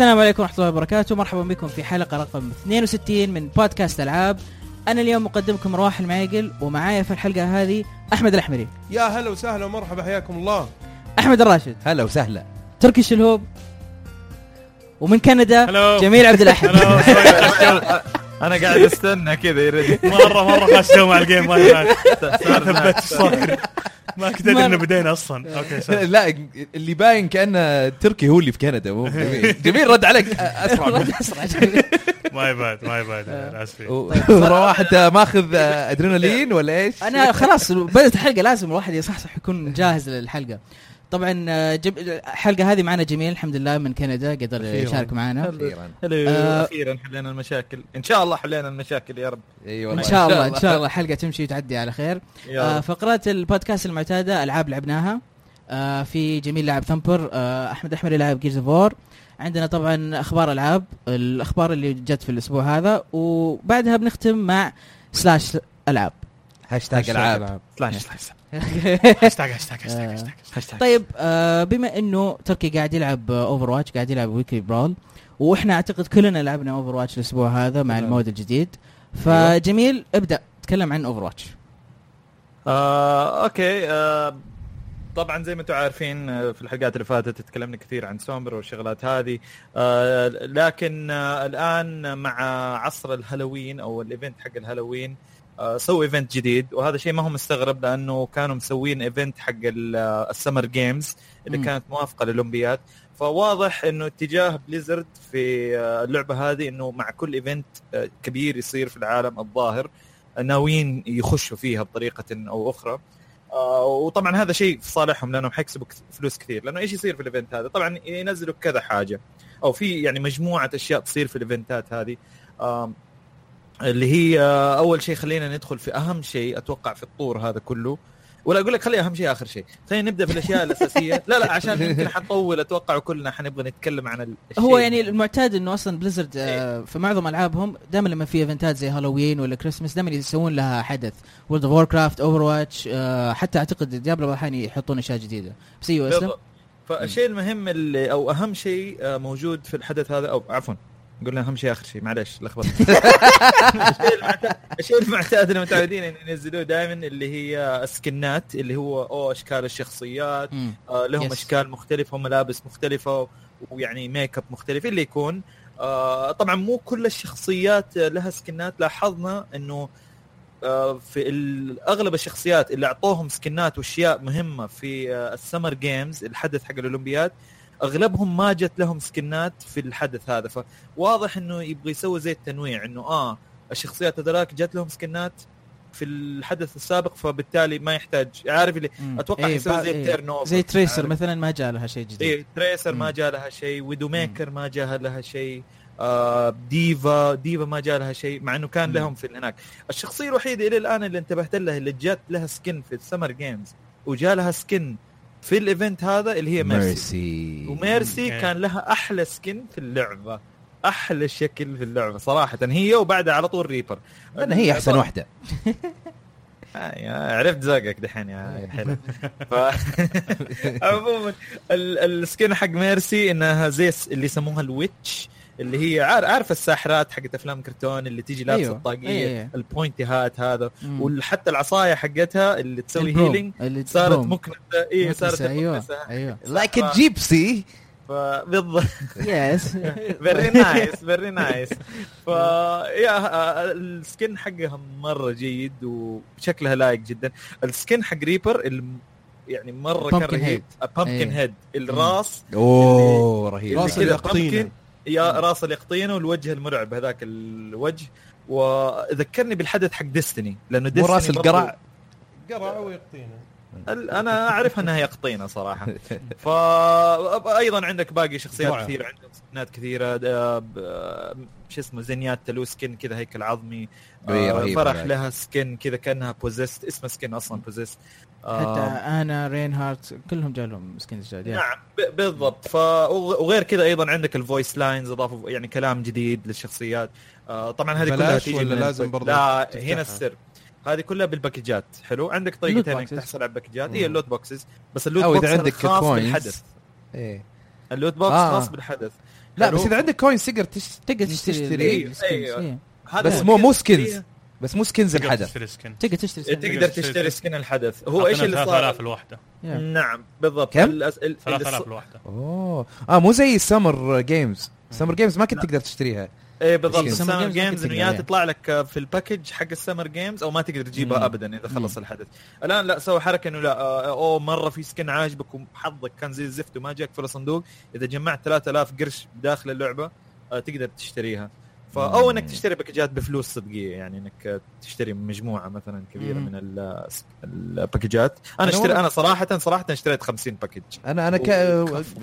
السلام عليكم ورحمة الله وبركاته. مرحبا بكم في حلقة رقم 62 من بودكاست ألعاب. أنا اليوم مقدمكم رواح المعيقل ومعايا في الحلقة هذه أحمد الأحمري. يا هلا وسهلا ومرحبا حياكم الله. أحمد الراشد. هلا وسهلا. تركي الشلهوب. ومن كندا hello. جميل عبد الأحد أنا قاعد أستنى كذا يرد مرة مرة خش مع الجيم ما ثبت الصدر ما كنت أدري إنه بدينا أصلا. okay sorry. لا اللي باين كأنه تركي هو اللي في كندا. مو جميل. جميل رد عليك. أسرع. أسرع. جميل. ما يبعد ما يبعد. آسفين. و- ورواح انت ماخذ آه، أدرينالين ولا إيش؟ أنا خلاص بدأت الحلقة لازم الواحد يصحصح يكون جاهز للحلقة. طبعا آه، جب... الحلقة هذه معنا جميل الحمد لله من كندا قدر أخيراً. يشارك معنا. أخيراً. آه. أخيرا حلينا المشاكل. إن شاء الله حلينا المشاكل يا رب. اي إن شاء الله إن شاء الله الحلقة تمشي وتعدي على خير. آه. فقرات البودكاست المعتادة ألعاب لعبناها. آه في جميل لاعب Thumper آه أحمد احمد لاعب Gears Four عندنا طبعا أخبار ألعاب الأخبار اللي جت في الأسبوع هذا. وبعدها بنختم مع slash ألعاب. هاشتاج ألعاب. slash slash هاشتاج هاشتاج هاشتاج هاشتاج. طيب آه بما إنه تركي قاعد يلعب Overwatch قاعد يلعب weekly brawl وإحنا أعتقد كلنا لعبنا Overwatch الأسبوع هذا مع. ال mode الجديد. فجميل ابدأ تكلم عن Overwatch آه، okay آه، طبعا زي ما أنتم عارفين آه، في الحلقات اللي فاتت تكلمنا كثير عن Sombra والشغلات هذه. آه، لكن آه، الآن مع عصر الهالوين أو ال event حق الهالوين آه، سووا event جديد وهذا شيء ما هو مستغرب لأنه كانوا مسوين event حق ال- ال Summer Games اللي مم. كانت موافقة للأولمبياد. فواضح إنه اتجاه Blizzard في آه، اللعبة هذه إنه مع كل event آه، كبير يصير في العالم الظاهر ناويين يخشوا فيها بطريقة أو أخرى. آه وطبعا هذا شيء في صالحهم لأنهم حيكسبوا فلوس كثير لأنه إيش يصير في ال event هذا؟ طبعا ينزلوا كذا حاجة. أو في يعني مجموعة أشياء تصير في ال event ات هذه. اللي هي أول شيء خلينا ندخل في أهم شيء أتوقع في الطور هذا كله. ولا أقول لك خلي أهم شيء آخر شيء. خلينا نبدأ بالأشياء الأساسية. لا لا عشان يمكن حنطول أتوقع وكلنا حنبغى نتكلم عن الشيء هو يعني المعتاد إنه أصلا Blizzard آه في معظم ألعابهم دائما لما في event ات زي هالوين ولا كريسمس دائما يسوون لها حدث. World of Warcraft Overwatch حتى أعتقد Diablo بعض الاحيان يحطون أشياء جديدة. بس أيوه أسلم. فالشيء المهم اللي أو أهم شيء آه، موجود في الحدث هذا أو عفوا قلنا اهم شيء آخر شيء. معلش لخبطت. الشيء المعتاد اللي متعودين إن ينزلوه دائما اللي هي skin ات اللي هو أو أشكال الشخصيات. آه لهم. أشكال مختلفة وملابس مختلفة ويعني ميك اب مختلف اللي يكون. آه طبعا مو كل الشخصيات لها skin ات. لاحظنا إنه آه، في أغلب الشخصيات اللي أعطوهم skin ات وأشياء مهمة في آه، ال Summer Games الحدث حق الأولمبياد أغلبهم ما جت لهم skin ات في الحدث هذا فواضح إنه يبغى يسوي زي التنويع إنه آه الشخصيات هذولاك جت لهم skin ات في الحدث السابق فبالتالي ما يحتاج عارف اللي. أتوقع إيه، يسوي زي إيه. ال turnover زي Tracer؟ مثلا ما جاء لها شيء جديد إيه Tracer ما مم. جاء لها شيء Widowmaker ما جاء لها شيء آه D.Va D.Va ما جاء لها شيء مع إنه كان مم. لهم في هناك الشخصية الوحيدة إلى الآن اللي انتبهت لها اللي جات لها skin في ال Summer Games وجاء لها skin في ال event هذا اللي هي Mercy ميرسي وميرسي مم. كان لها أحلى skin في اللعبة. أحلى شكل في اللعبة صراحة. هي وبعدها على طول Reaper أنا هي أحسن واحدة. آه، يا عرفت ذوقك دحين يا حلو. ف... عموما ال- ال skin حق Mercy إنها زي اللي يسموها ال witch اللي هي عار- عارف الساحرات حقت أفلام كرتون اللي تيجي لابسه أيوة. الطاقية أيوة، أيوة. ال pointy hat هذا. وحتى العصاية حقتها اللي تسوي. healing اللي صارت. مكنسة اي صارت أيوه مكنسة أيوه like gypsy فبالضبط yes very nice very nice ف يا آه، ال skin حقها مرة جيد وشكلها لايق جدا ال skin حق Reaper الم... يعني مرة كان pumpkin رهيب pumpkin إيه. head الراس أوه رهيب راس pumpkin، يا راس اليقطينه والوجه المرعب هذاك الوجه. وذكرني بالحدث حق Destiny لأنه Destiny راس القرع؟ قرع ويقطينه. أنا اعرفها أنها يقطينه صراحة. فايضا عندك باقي شخصيات. كثيرة عندهم skin ات كثيرة شو اسمه Zenyatta له skin كذا هيكل عظمي. إيه، آه، Pharah. لها skin كذا كأنها possessed اسمها skin أصلا possessed حتى أنا Rein hardt كلهم جاء لهم skins جداد نعم بالضبط ف وغير كذا أيضا عندك ال voice lines اضافوا يعني كلام جديد للشخصيات آه، طبعا هذه كلها تيجي ولا من لازم برضو لا تفتحها؟ هنا السر هذه كلها بال package ات حلو عندك طريقتين انك. تحصل على ال package ات مم. هي ال loot boxes بس ال loot أو box اذا عندك خاص coins بالحدث إيه ال loot box آه. خاص بالحدث لا بس إذا عندك coins تقدر تش... تقدر تشتري تشتري. أيوة. إيه. هذا بس مو مو skins. بس مو skins تقدر الحدث. تشتري skin. تقدر تشتري skins. تقدر تقدر تشتري skin. skin الحدث. هو إيش اللي 3000 صار الواحده يا. نعم بالضبط. كم؟ ال- ال- اللي 3000 ص- الواحده أوه. آه مو زي ال Summer Games Summer Games ما كنت تقدر تشتريها. إيه بالضبط. ال Summer Games إنه تقدر يا. تطلع لك في ال package حق ال Summer Games أو ما تقدر تجيبها مم. ابدا إذا خلص مم. الحدث. الآن لا سوى حركة إنه لا آه، أوه مرة في skin عاجبك وحظك كان زي الزفت وما جاك في الصندوق. إذا جمعت 3000 قرش داخل اللعبة آه، تقدر تشتريها. فا أو مم. إنك تشتري باكجات بفلوس صدقية يعني إنك آه، تشتري مجموعة مثلا كبيرة مم. من ال- الباكجات. أنا أنا أشتري أنا صراحة صراحة اشتريت 50 package. أنا أنا ك...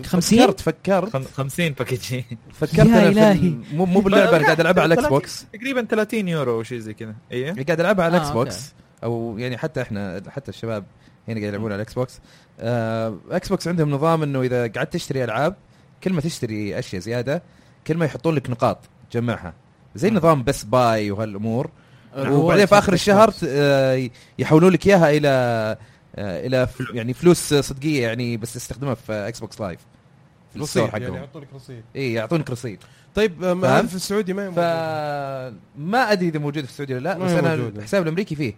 50 فكرت فكرت. خم- 50 package. فكرت يا أنا في إلهي. ال- مو مو باللعبة أنا قاعد ألعبها على ال Xbox تقريبا 30 يورو أو شيء زي كذا. إيه؟ قاعد ألعبها على آه، ال Xbox أو يعني حتى إحنا حتى الشباب هنا قاعد يلعبون على ال Xbox آه، Xbox عندهم نظام إنه إذا قعدت تشتري ألعاب كل ما تشتري أشياء زيادة كل ما يحطون لك نقاط. تجمعها زي نظام Best Buy وهالأمور. وبعدين في آخر الشهر آه، يحولون لك إياها إلى آه، إلى يعني فلوس صدقية يعني بس تستخدمها في Xbox Live رصيد يعني لك رصيد. إي يعطونك رصيد. طيب؟ هل في السعودي ما موجودة؟ فما أدري إذا موجود في السعودية ولا لا ما بس أنا. الحساب الأمريكي فيه.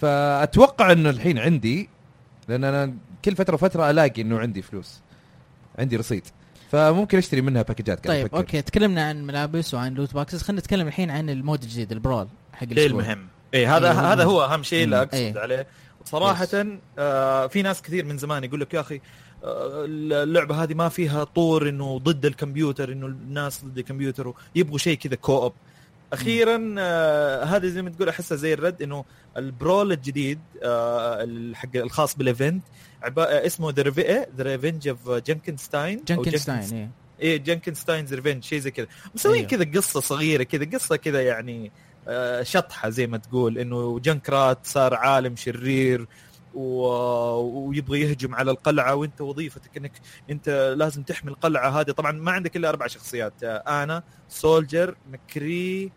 فأتوقع إنه الحين عندي لأن أنا كل فترة وفترة ألاقي إنه عندي فلوس. عندي رصيد. فممكن أشتري منها باكجات قاعد طيب أفكر. okay تكلمنا عن ملابس وعن loot boxes خلينا نتكلم الحين عن ال mode الجديد ال brawl حق شيء الأسبوع المهم اي هذا أيوه. هذا هو أهم شيء اللي مم. أقصد أيه. عليه صراحة آه في ناس كثير من زمان يقول لك يا أخي آه اللعبة هذه ما فيها طور إنه ضد الكمبيوتر إنه الناس ضد الكمبيوتر ويبغوا شيء كذا co-op أخيرا آه هذا زي ما تقول أحسها زي الرد إنه ال brawl الجديد آه الحق الخاص بال event آه، اسمه the the Revenge of Junkenstein Junkenstein إيه. إيه Junkenstein's Revenge شيء زي كذا مسويين أيوه. كذا قصة صغيرة كذا قصة كذا يعني آه، شطحة زي ما تقول إنه Junkrat صار عالم شرير و... ويبغى يهجم على القلعة وأنت وظيفتك إنك أنت لازم تحمي القلعة هذه طبعا ما عندك إلا أربع شخصيات آه، Ana Soldier McCree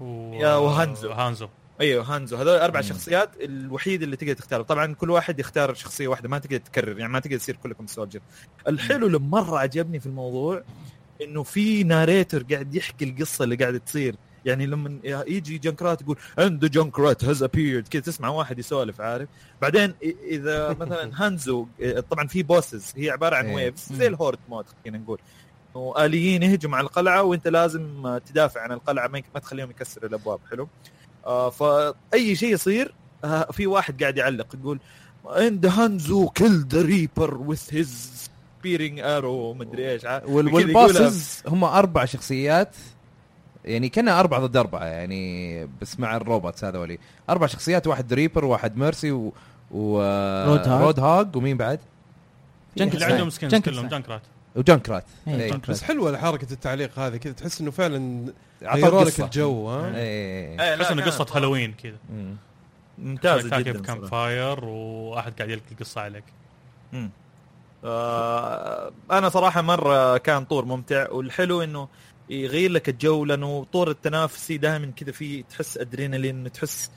و... يا و Hanzo. Hanzo أيوه Hanzo هذول أربع مم. شخصيات الوحيد اللي تقدر تختاره. طبعا كل واحد يختار شخصية واحدة ما تقدر تكرر يعني ما تقدر تصير كلكم Soldier الحلو اللي مرة عجبني في الموضوع إنه في narrator قاعد يحكي القصة اللي قاعدة تصير. يعني لما يجي Junkrat يقول and Junkrat has appeared كذا تسمع واحد يسولف عارف؟ بعدين إذا مثلا Hanzo طبعا في bosses هي عبارة عن إيه. waves زي مم. ال horde mode خلينا نقول. والآليين يهجموا على القلعة وأنت لازم تدافع عن القلعة ما ما تخليهم يكسروا الأبواب حلو آه فأي شيء يصير آه في واحد قاعد يعلق يقول and Hanzo kill the Reaper with his spearing arrow مدري إيش. وال bosses هم أربع شخصيات يعني كنا أربعة ضد أربعة يعني بس مع ال robots هذولي أربع شخصيات واحد Reaper واحد Mercy و, و... Roadhog. Roadhog ومين بعد؟ Junken اللي. عندهم skins كلهم. Junkrat و Junkrat إيه، إيه. بس حلوة حركة التعليق هذه كذا تحس إنه فعلا غيروا لك. الجو ها إيه. إيه، تحس إنه قصة هالوين كذا مم. ممتازة تاكل جدا صراحة. fire وواحد قاعد يلقي القصة عليك مم. آه أنا صراحة مرة كان طور ممتع والحلو إنه يغير لك الجو لأنه طور التنافسي دائما كذا في تحس أدرينالين تحس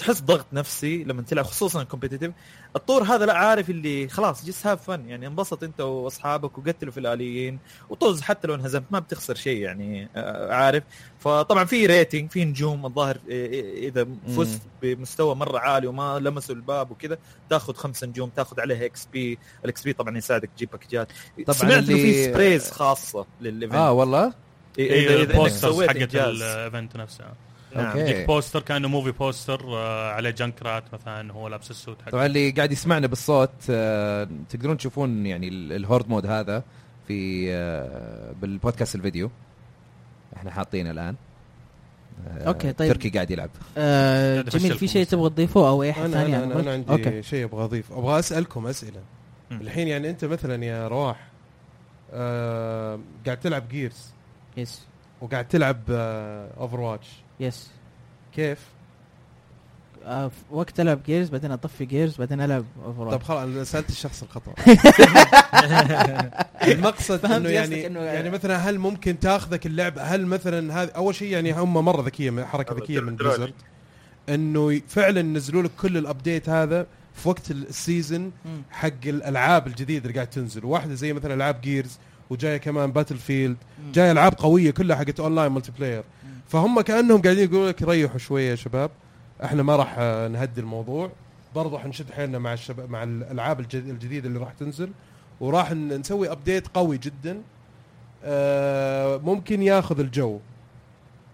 تحس ضغط نفسي لما تلعب خصوصا competitive الطور هذا لا عارف اللي خلاص just have fun يعني انبسط انت واصحابك وقتلوا في الآليين وطز حتى لو انهزمت ما بتخسر شيء يعني آه، عارف فطبعا في rating في نجوم الظاهر إيه- إيه- اذا فزت بمستوى مره عالي وما لمسوا الباب وكذا تاخذ خمسة نجوم تاخذ عليها XP ال XP طبعا يساعدك تجيب باكجات طبعاً سمعت انه اللي- في sprays خاصه لل event آه والله اذا اي اذا انك سويت حقت ال event نفسه نعم. okay. يجيك poster كانه movie poster آه، عليه Junkrat مثلا هو لابس ال suit حقه طبعا اللي قاعد يسمعنا بالصوت آه، تقدرون تشوفون يعني ال- ال horde mode هذا في آه، بالبودكاست الفيديو إحنا حاطينه الآن آه، okay، طيب. تركي قاعد يلعب آه جميل في شيء. تبغى تضيفه أو أي أنا ثاني أنا, أنا؟ أنا عندي okay شيء أبغى أضيف أبغى أسألكم أسئلة مم. الحين يعني أنت مثلا يا رواح آه قاعد تلعب Gears yes وقاعد تلعب آه Overwatch yes كيف؟ آه وقت ألعب Gears بعدين أطفي Gears بعدين ألعب Over طب خلاص أنا سألت الشخص الخطأ. المقصد فهمت إنه يعني إنه- يعني مثلا هل ممكن تاخذك اللعبة؟ هل مثلا هذه أول شيء يعني هم مرة ذكية من حركة ذكية من Blizzard إنه فعلا نزلوا لك كل ال update هذا في وقت ال season حق الألعاب الجديدة اللي قاعد تنزل. واحدة زي مثلا ألعاب Gears وجاية كمان Battlefield. جاية ألعاب قوية كلها حقت online multiplayer. فهم كأنهم قاعدين يقولوا لك ريحوا شوية يا شباب. إحنا ما راح آه، نهدي الموضوع. برضو حنشد حيلنا مع الشباب مع الألعاب الجد- الجديدة اللي راح تنزل. وراح نسوي update قوي جدا. آه، ممكن ياخذ الجو.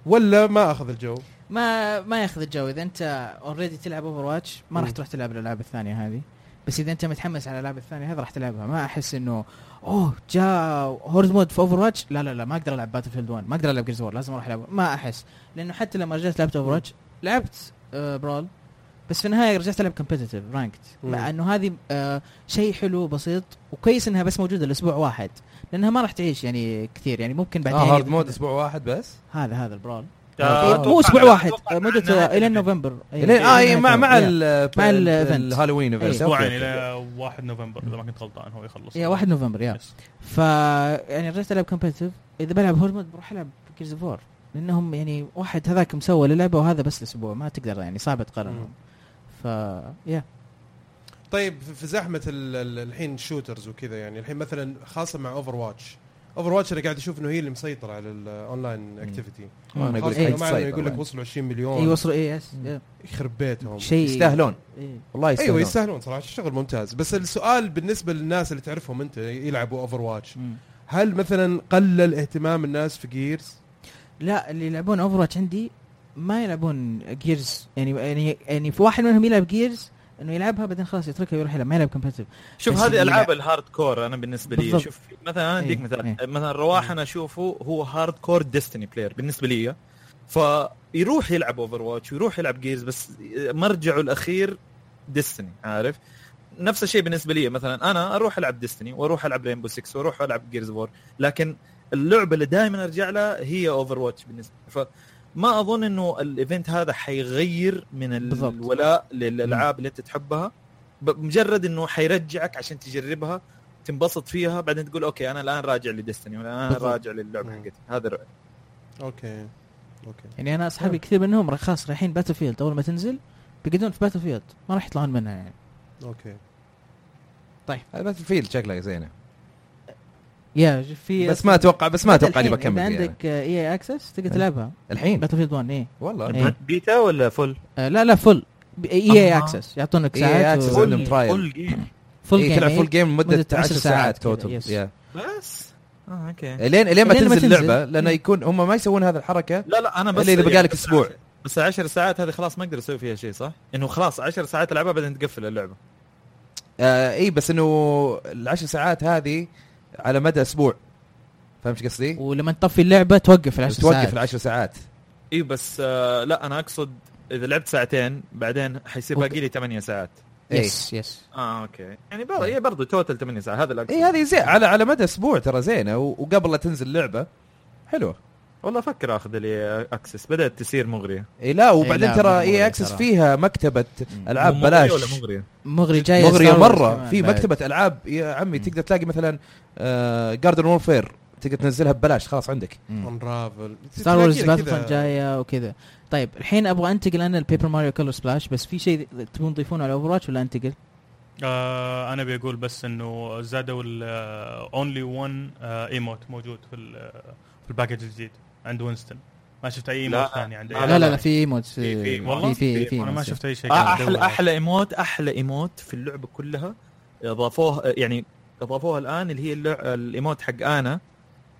ولا ما أخذ الجو؟ ما ما ياخذ الجو. إذا أنت already تلعب Overwatch ما راح. تروح تلعب الألعاب الثانية هذه. بس إذا أنت متحمس على الألعاب الثانية هذه راح تلعبها. ما أحس إنه أوه جاء horde mode في Overwatch لا لا لا ما أقدر ألعب Battlefield 1 ما أقدر ألعب Gears لازم أروح ألعب ما أحس لأنه حتى لما رجعت لعبت Overwatch لعبت آه brawl بس في النهاية رجعت ألعب competitive ranked. مع إنه هذه آه شيء حلو بسيط وكويس إنها بس موجودة الأسبوع واحد لأنها ما راح تعيش يعني كثير يعني ممكن بعدين آه hard mode أسبوع واحد بس؟ هذا هذا ال brawl آه، مو أسبوع واحد آه، نهاية إلى. نوفمبر إيه. لين آه إيه، مع مع. ال مع. الهالوين إيه. أسبوعين. إلى 1 نوفمبر إذا ما كنت غلطان هو يخلص yeah 1 نوفمبر yeah. ف يعني رجعت ألعب competitive إذا بلعب horde mode بروح ألعب Gears Four لأنهم يعني واحد هذاك مسوى للعبة وهذا بس الأسبوع ما تقدر يعني صعب تقارنهم ف يا طيب في- زحمه ال- ال- الحين ال shooters وكذا يعني الحين مثلا خاصة مع Overwatch Overwatch أنا قاعد أشوف إنه هي اللي مسيطرة على ال online activity وأنا أقول لك يقول لك بعد. وصلوا 20 مليون. يوصلوا إي اس يخرب بيتهم. شيء يستاهلون. إيه. والله يستاهلون أيوه يستاهلون. صراحة. الشغل ممتاز. بس السؤال بالنسبة للناس اللي تعرفهم أنت يلعبوا Overwatch. هل مثلا قلل اهتمام الناس في Gears لا اللي يلعبون Overwatch عندي ما يلعبون Gears يعني يعني يعني في واحد منهم يلعب Gears إنه يلعبها بعدين خلاص يتركها ويروح يلعب ما يلعب competitive شوف هذه ألعاب ال hardcore أنا بالنسبة لي. بالضبط. شوف مثلا أنا أديك إيه، مثال. إيه. مثلا رواح أنا أشوفه هو hardcore Destiny player بالنسبة لي. فيروح يلعب Overwatch ويروح يلعب Gears بس مرجعه الأخير Destiny عارف؟ نفس الشيء بالنسبة لي. مثلا أنا أروح ألعب Destiny وأروح ألعب Rainbow 6 وأروح ألعب Gears of War لكن اللعبة اللي دائما أرجع لها هي Overwatch بالنسبة لي. فما أظن إنه ال event هذا حيغير من بالضبط. الولاء للألعاب اللي أنت تحبها. بمجرد إنه حيرجعك عشان تجربها تنبسط فيها بعدين تقول okay أنا الآن راجع ل Destiny ولا أنا بالضبط. راجع للعبة. حقتي. هذا رأيي okay. okay. يعني أنا أصحابي كثير منهم خلاص رايحين Battlefield أول ما تنزل بيقعدون في Battlefield ما راح يطلعون منها يعني. أوكي. هذا باتل فيلد شكلها زينة. yeah في بس ما أتوقع بس ما أتوقع إني بكمل إذا فيها عندك EA Access تقدر إيه. تلعبها الحين Battlefield 1 إيه والله إيه. بيتا ولا full؟ آه، لا لا full EA EA آه. Access يعطونك EA ساعات access و- عندهم trial full game full إيه game تلعب إيه. full game مدة مدة 10 عشر ساعات. يا بس آه أوكي لين لين ما تنزل. اللعبة لأنه. يكون هم ما يسوون هذه الحركة لا لا أنا بس الا إذا يعني بقالك بس أسبوع عشر- بس 10 ساعات هذه خلاص ما أقدر أسوي فيها شيء صح؟ إنه خلاص 10 ساعات العبها بعدين تقفل اللعبة آه إي بس إنه العشر ساعات هذه على مدى أسبوع. فهمت قصدي؟ ولما تطفي اللعبة توقف العشر توقف ساعات. العشر ساعات. اي بس آه لا أنا أقصد إذا لعبت ساعتين بعدين حيصير. باقي لي 8 ساعات. إيه. yes yes آه okay. يعني برضه هي برضه total 8 ساعات هذا الاقصد اي هذه زين على على مدى أسبوع ترى زينة وقبل لا تنزل اللعبة حلوة. والله أفكر أخذ لي Access بدأت تصير مغرية إي لا وبعدين ترى EA Access. فيها مكتبة ألعاب بلاش ولا مغرية؟ مغري جاي مغرية مرة كمان في. مكتبة ألعاب يا عمي. تقدر تلاقي مثلا Garden Warfare تقدر تنزلها ببلاش خلاص عندك. Unravel Star Wars Battle جاية وكذا طيب الحين أبغى أنتقل أنا ال Paper Mario Color Splash بس في شيء تبون تضيفونه على Over ولا أنتقل؟ آه أنا بقول بس إنه زادوا only 1 emote موجود في ال- في ال package الجديد عند وينستون ما شفت أي. emote ثاني عند لا، أي لا لا, في emotes في- في- والله؟ في في, في أنا ما. شفت أي شيء آه أحلى. أحلى emote أحلى emote في اللعبه كلها اضافوه يعني إضافوها الآن اللي هي. ال emote حق آنا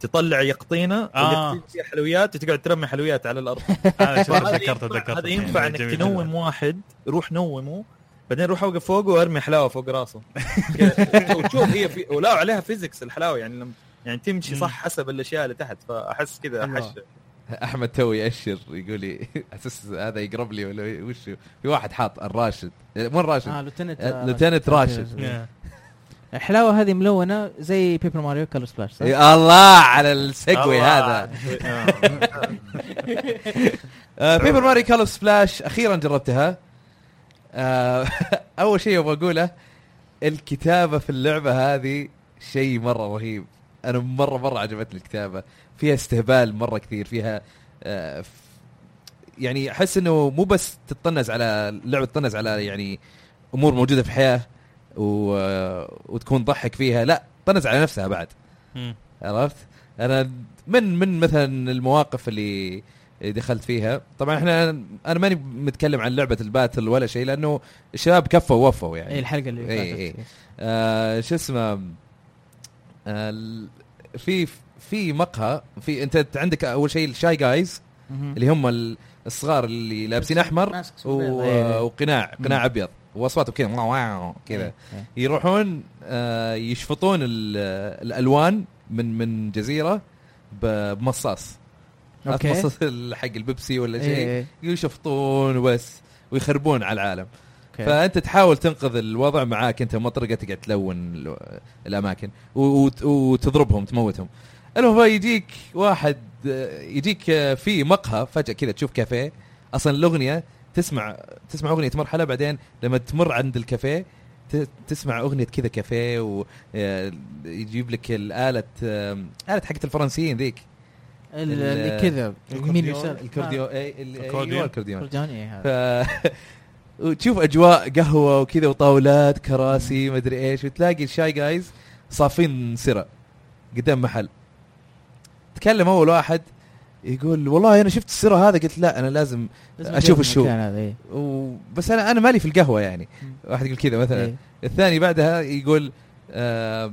تطلع يقطينه آه. اللي فيها حلويات وتقعد ترمي حلويات على الأرض هذا تذكرت ينفع- تذكرت هذا ينفع إنك تنوم. واحد روح نومه بعدين روح أوقف فوقه وارمي حلاوة فوق راسه كذا. وتشوف هي في ولا عليها physics الحلاوة يعني لما يعني تمشي. صح حسب الأشياء اللي تحت فأحس كذا الله. حش أحمد تو يأشر يقول لي أساس هذا يقرب لي ولا وش؟ في واحد حاط الراشد مو الراشد آه لوتنت آه، لوتنت راشد. الحلاوة هذه ملونة زي بيبر ماريو كلر سبلاش صح؟ يا الله على السيجوي. هذا. بيبر ماري كالر سبلاش أخيرا جربتها آه، أول شيء أبغى أقوله الكتابة في اللعبة هذه شيء مرة رهيب أنا مرة مرة عجبتني الكتابة. فيها استهبال مرة كثير فيها آه، يعني أحس إنه مو بس تطنز على اللعبة تطنز على يعني أمور موجودة في الحياة و... وتكون ضحك فيها لا طنز على نفسها بعد. عرفت؟ أنا من من مثلا المواقف اللي دخلت فيها. طبعا إحنا أنا ماني متكلم عن لعبة الباتل ولا شيء لأنه الشباب كفوا ووفوا يعني. اي الحلقة اللي إيه، فاتت. إيه. آه شو اسمه؟ آه في في مقهى في انت عندك أول شيء الشاي جايز. اللي هم ال- الصغار اللي لابسين أحمر. إيه. وقناع قناع أبيض وأصواتهم كذا واو كذا إيه، إيه. يروحون آه يشفطون ال- الألوان من من جزيرة بمصاص okay مصاص حق البيبسي ولا شيء. يشفطون وبس ويخربون على العالم okay. فأنت تحاول تنقذ الوضع معاك أنت مطرقه تقعد تلون ال- الأماكن وتضربهم تموتهم. المهم يجيك واحد آه، يجيك آه، في مقهى فجأة كذا تشوف كافيه. أصلا الأغنية تسمع تسمع أغنية مرحله بعدين لما تمر عند الكافيه ت- تسمع أغنية كذا كافيه ويجيب لك الآلة آه، آلة حقت الفرنسيين ذيك. ال- ال- اللي كذا يمين يسار. الكورديون ال- الأكورديون. أيوة، الكورديون. كورديون اي هذا. وتشوف أجواء قهوة وكذا وطاولات كراسي مدري إيش وتلاقي الشاي جايز صافين سرة قدام محل تكلم أول واحد يقول والله أنا شفت السرة هذا قلت لا أنا لازم أجرب الشو. إيه. بس أنا أنا مالي في القهوة يعني. واحد يقول كذا مثلا إيه. الثاني بعدها يقول آه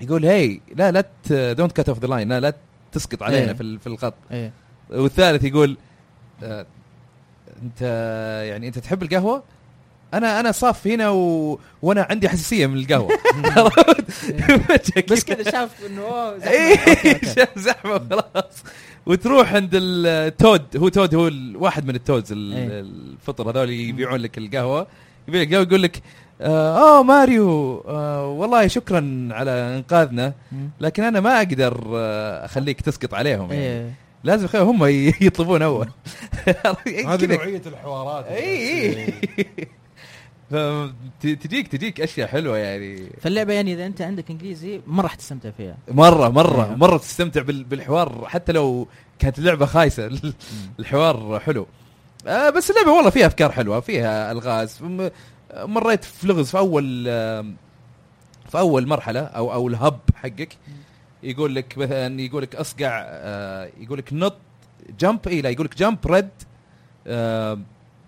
يقول هي لا لا don't cut off the line لا لا تسقط علينا إيه. في في الخط إيه والثالث يقول آه انت يعني انت تحب القهوة؟ أنا أنا صاف هنا و... وأنا عندي حساسية من القهوة بس كذا شاف إنه okay. شاف زحمة خلاص وتروح عند ال Toad هو Toad هو واحد من ال Toads ال- إيه. الفطر هذول يبيعون لك القهوة يبيع لك قهوه يقول لك آه, آه ماريو آه والله شكرا على إنقاذنا. لكن أنا ما أقدر آه أخليك تسقط عليهم يعني إيه لازم خ- هم يطلبون أول. هذه. نوعية الحوارات إي إي. فتجيك تجيك أشياء حلوة يعني. فاللعبة يعني إذا أنت عندك إنجليزي ما راح تستمتع فيها. مره مره إيه. مرة تستمتع بال- بالحوار حتى لو كانت اللعبة خايسة. الحوار حلو. آه بس اللعبة والله فيها أفكار حلوة فيها ألغاز. مريت في لغز في أول في أول مرحلة أو أو الهب حقك. يقول لك مثلا يقول لك أصقع آه، يقول لك نط جمب اي لا يقول لك جمب ريد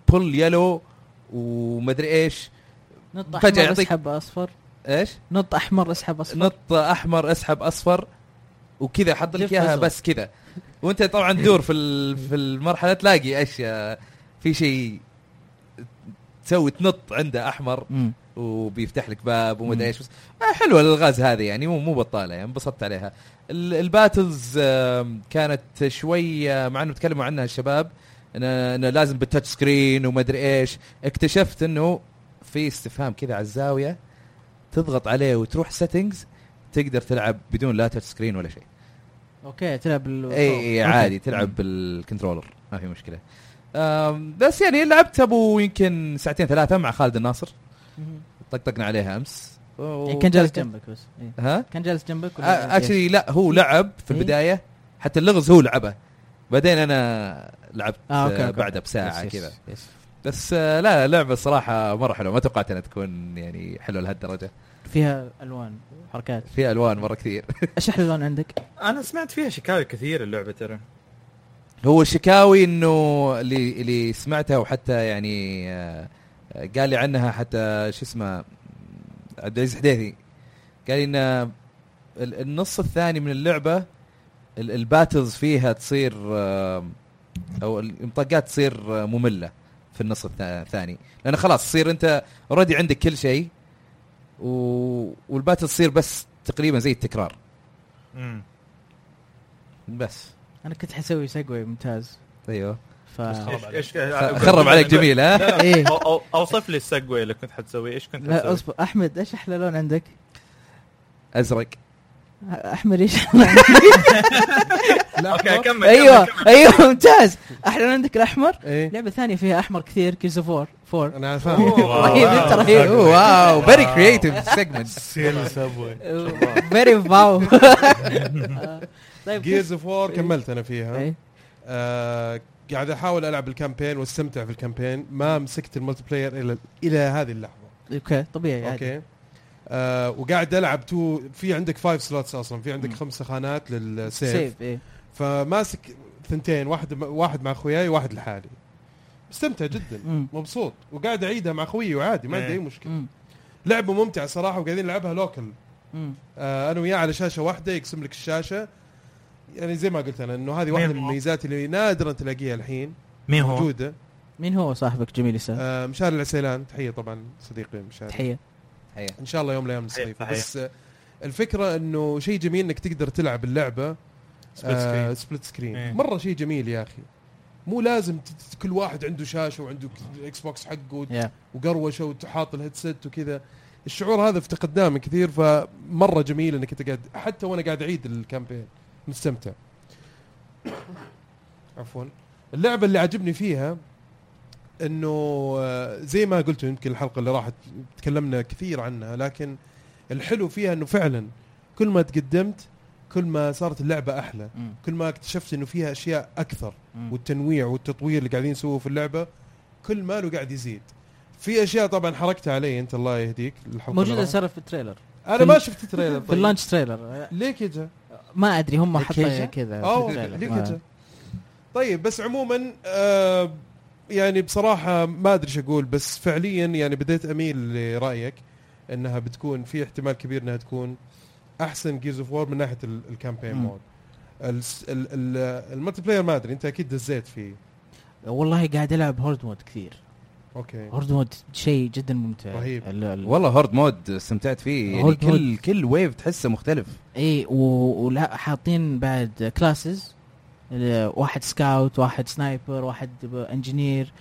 بول يلو ومدري إيش. نط فجأة أحمر أسحب أصفر. إيش؟ نط أحمر أسحب أصفر. نط أحمر أسحب أصفر وكذا حط لك إياها. بس كذا. وأنت طبعا تدور في في المرحلة تلاقي اشياء في شيء تسوي تنط عنده أحمر. وبيفتح لك باب مم. ومدري إيش بس. آه حلوة الألغاز هذه يعني مو مو بطالة يعني انبسطت عليها. ال- ال battles كانت شوي آه، مع إنه تكلموا عنها الشباب انه لازم بال touch screen ومدري إيش. اكتشفت إنه في استفهام كذا على الزاوية تضغط عليه وتروح settings تقدر تلعب بدون لا touch screen ولا شيء. okay تلعب بال- إي. عادي تلعب بال controller ما في مشكلة. بس يعني لعبت أبو يمكن ساعتين ثلاثة مع خالد الناصر. طقطقنا عليها أمس. يعني كان جالس جنبك بس. إيه. ها؟ كان جالس جنبك ولا actually لا هو لعب في إيه؟ البداية. حتى اللغز هو لعبه. بعدين أنا لعبت آه، okay، آه okay. بعدها بساعة كذا. بس آه لا لعبة صراحة مرة حلوة. ما توقعت إنها تكون يعني حلوة لهالدرجة. فيها ألوان حركات. فيها ألوان مرة كثير. إيش أحلى لون عندك؟ أنا سمعت فيها شكاوي كثير اللعبة ترى. هو الشكاوي إنه اللي اللي سمعتها وحتى يعني آه، آه، قال لي عنها حتى شو اسمه عبد العزيز حديثي قال لي إن ال- النص الثاني من اللعبة ال- الباتلز فيها تصير آه، أو المطاقات تصير آه، مملة في النص الثا- الثاني. لأن خلاص تصير أنت already عندك كل شيء و... وال battle تصير بس تقريبا زي التكرار. بس. أنا كنت حسوي segue ممتاز. أيوه. ف خرب عليك. إيش خرب عليك جميل ها؟ إيه. أو- أو- أوصف لي ال segue اللي كنت حتسوي إيش كنت لا؟ أصبر. أحمد إيش أحلى لون عندك؟ أزرق. احمر إيش أوكي كمل أيوه. أيوه ممتاز. أحلى لون عندك الأحمر؟ إيه. لعبة ثانية فيها أحمر كثير كيز فور فور أنا فاهم. رهيب أنت رهيب. واو. فيري كريتيف سيجمنت سيل سبوي فيري فاو طيب جيرز اوف وور كملت أنا فيها. إيه. آه قاعد أحاول ألعب الكامبين واستمتع في الكامبين ما مسكت الملتي بلاير إلى إلى هذه اللحظة. أوكي طبيعي عادي. أوكي. آه وقاعد ألعب تو في عندك فايف سلوتس أصلا في عندك. خمسه خانات للسيف سيف إيه. فماسك ثنتين واحد واحد مع أخوياي وواحد لحالي. مستمتع جدا. مبسوط. وقاعد أعيدها مع أخوي وعادي ما عندي إيه. أي مشكلة. مم. لعبة ممتعة صراحة وقاعدين نلعبها لوكل. آه أنا وياه على شاشة واحدة يقسم لك الشاشة. يعني زي ما قلت أنا إنه هذه واحدة مين من هو؟ الميزات اللي نادرا تلاقيها الحين مين هو؟ موجودة. مين هو صاحبك جميل يسار؟ آه مشاري العسيلان. تحية طبعا صديقي مشاري. تحية. حيا إن شاء الله يوم من الأيام تحية. بس آه الفكرة إنه شيء جميل إنك تقدر تلعب اللعبة split screen split screen إيه. مرة شيء جميل يا أخي. مو لازم كل واحد عنده شاشة وعنده Xbox حقه يا وقروشة وتحاط ال headset وكذا. الشعور هذا افتقدناه من كثير فمرة جميل إنك انت قاعد حتى وأنا قاعد أعيد ال campaign مستمتع عفوا اللعبة اللي عجبني فيها إنه آه، زي ما قلت يمكن الحلقة اللي راحت تكلمنا كثير عنها لكن الحلو فيها إنه فعلا كل ما تقدمت كل ما صارت اللعبة أحلى مم. كل ما اكتشفت إنه فيها أشياء أكثر مم. والتنويع والتطوير اللي قاعدين يسووه في اللعبة كل ما له قاعد يزيد في أشياء طبعا حركتها علي أنت الله يهديك الحلقة موجودة. ترى في ال trailer أنا ما شفت trailer في ال launch trailer ليه كذا؟ ما أدري هم حطوا كذا؟ ما- كذا؟ طيب بس عموما آه يعني بصراحة ما أدري إيش أقول بس فعليا يعني بديت أميل لرأيك إنها بتكون في احتمال كبير إنها تكون أحسن Gears of War من ناحية ال- ال campaign. mode الس- ال- ال- ال multiplayer ما أدري أنت أكيد دزيت فيه والله قاعد ألعب horde mode كثير okay. horde mode شيء جدا ممتع. رهيب. ال- ال- والله horde mode استمتعت فيه. يعني horde كل كل wave تحسه مختلف. اي ولا حاطين بعد classes واحد scout واحد sniper واحد engineer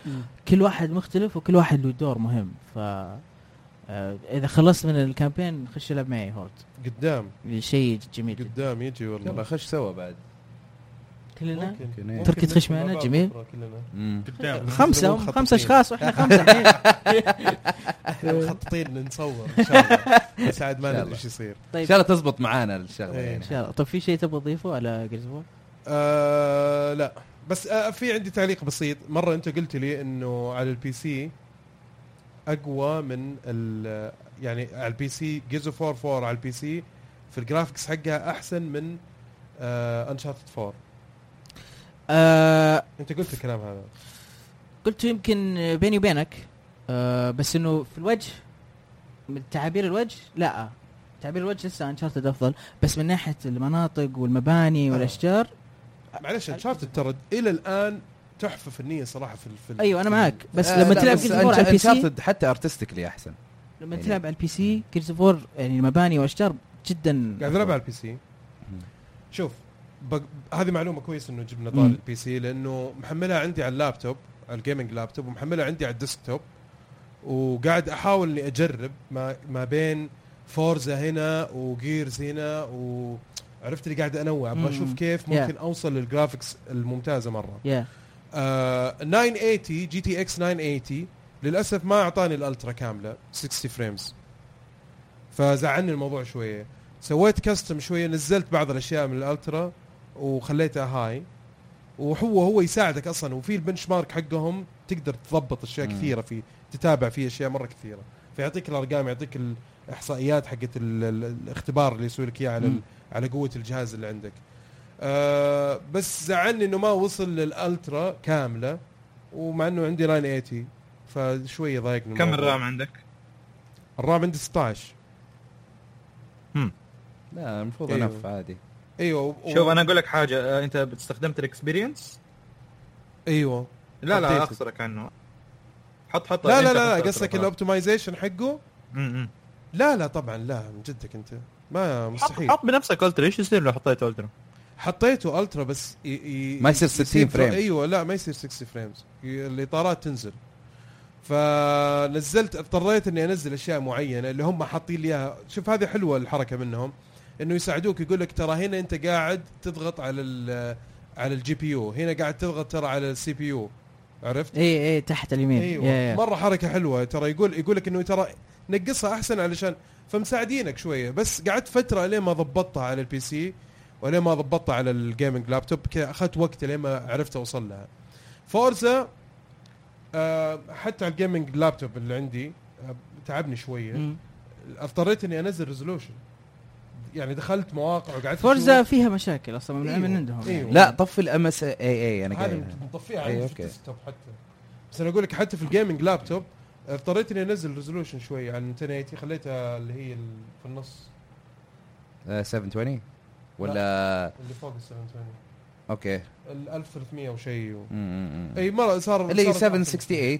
كل واحد مختلف وكل واحد له دور مهم. ف آه، إذا خلصت من ال campaign خش العب معي horde قدام. شيء جميل قدام يجي والله. يلا. خش سوا بعد. كلنا؟ ممكن. تركي تخش معنا؟ جميل. خمسة. خمسة. أشخاص وإحنا خمسة. الحين إحنا مخططين إن نصور إن شاء الله. بس عاد ما إن ندري. إيش يصير. إن طيب شاء الله تزبط معانا الشغلة إيه. إن يعني شاء الله. طيب في شيء تبغى تضيفه على of آه لا. بس آه في عندي تعليق بسيط. مرة أنت قلت لي إنه على ال PC أقوى من ال يعني على ال PC Gears of 4 4 على ال PC في ال graphics حقها أحسن من آه Uncharted 4 آه أنت قلت الكلام هذا. قلت يمكن بيني وبينك آه بس إنه في الوجه من تعابير الوجه لا. تعابير الوجه لسه Uncharted أفضل بس من ناحية المناطق والمباني آه. والأشجار معلش Uncharted ترى إلى الآن تحفة فنية صراحة في في أيوه أنا معك بس آه، لما لا، تلعب Gears على ال PC حتى artistically أحسن. لما يعني- تلعب على ال PC Gears of يعني المباني والأشجار جدا قاعد العب على ال PC شوف بق... هذه معلومة كويس إنه جبنا. طال ال PC لأنه محملها عندي على اللابتوب على ال gaming laptop ومحملها عندي على ال desktop وقاعد أحاول إني أجرب ما ما بين Forza هنا و Gears هنا وعرفت اللي قاعد أنوع أبغى. أشوف كيف Yeah. ممكن أوصل للجرافكس الممتازة مرة يا آه 980 GTX 980 للأسف ما أعطاني ال ultra كاملة 60 frames فزعلني الموضوع شوية سويت custom شوية نزلت بعض الأشياء من ال ultra وخليتها high وهو هو يساعدك أصلا وفي ال benchmark حقهم تقدر تضبط أشياء مم. كثيرة فيه تتابع فيه أشياء مرة كثيرة فيعطيك الأرقام يعطيك الإحصائيات حقت ال- ال- الاختبار اللي يسوي لك إياه على. على قوة الجهاز اللي عندك آه بس زعلني إنه ما وصل لل ultra كاملة ومع إنه عندي 980 فشويه ضايقني كم. الرام عندك؟ الرام عندي 16 لا المفروض أيوه. انف عادي أيوه و- شوف أنا أقول لك حاجة. آه، أنت استخدمت ال experience أيوه. لا لا. أخسرك عنه. حط حط. لا لا لا حط قصدك. ال optimization حقه؟ م- م. لا لا طبعا لا من جدك أنت. ما حط مستحيل. حط بنفسك ultra إيش يصير لو حطيت ultra؟ حطيته ultra بس ي... ي... ما يصير 60 frame. أيوه لا ما يصير 60 frames الإطارات تنزل. فنزلت اضطريت إني أنزل أشياء معينة اللي هم حاطين لي إياها. شوف هذه حلوة الحركة منهم. إنه يساعدوك يقول لك ترى هنا أنت قاعد تضغط على ال على ال GPU هنا قاعد تضغط ترى على ال CPU عرفت؟ اي اي تحت اليمين. yeah. مرة حركة حلوة ترى يقول يقول لك إنه ترى نقصها أحسن علشان فمساعدينك شوية. بس قعدت فترة لين ما ضبطتها على ال PC ولين ما ضبطتها على ال gaming laptop كذا أخذت وقت لين ما عرفت أوصل لها. فورزا آه حتى على ال gaming laptop اللي عندي آه تعبني شوية. اضطريت إني أنزل resolution يعني دخلت مواقع وقعدت فورزا. فيها مشاكل أصلا من, أيوه. من عندهم أيوه. لا طفي ال MSAA أنا هذه قايل مطفيها في okay. ال desktop حتى بس أنا أقول لك حتى في ال gaming laptop اضطريت إني أنزل resolution شوي عن 1080 خليتها اللي هي في النص آه، 720 ولا اللي فوق ال 720 okay ال 1300 وشيء و... إي مرة صار اللي هي صارت أحسن. 768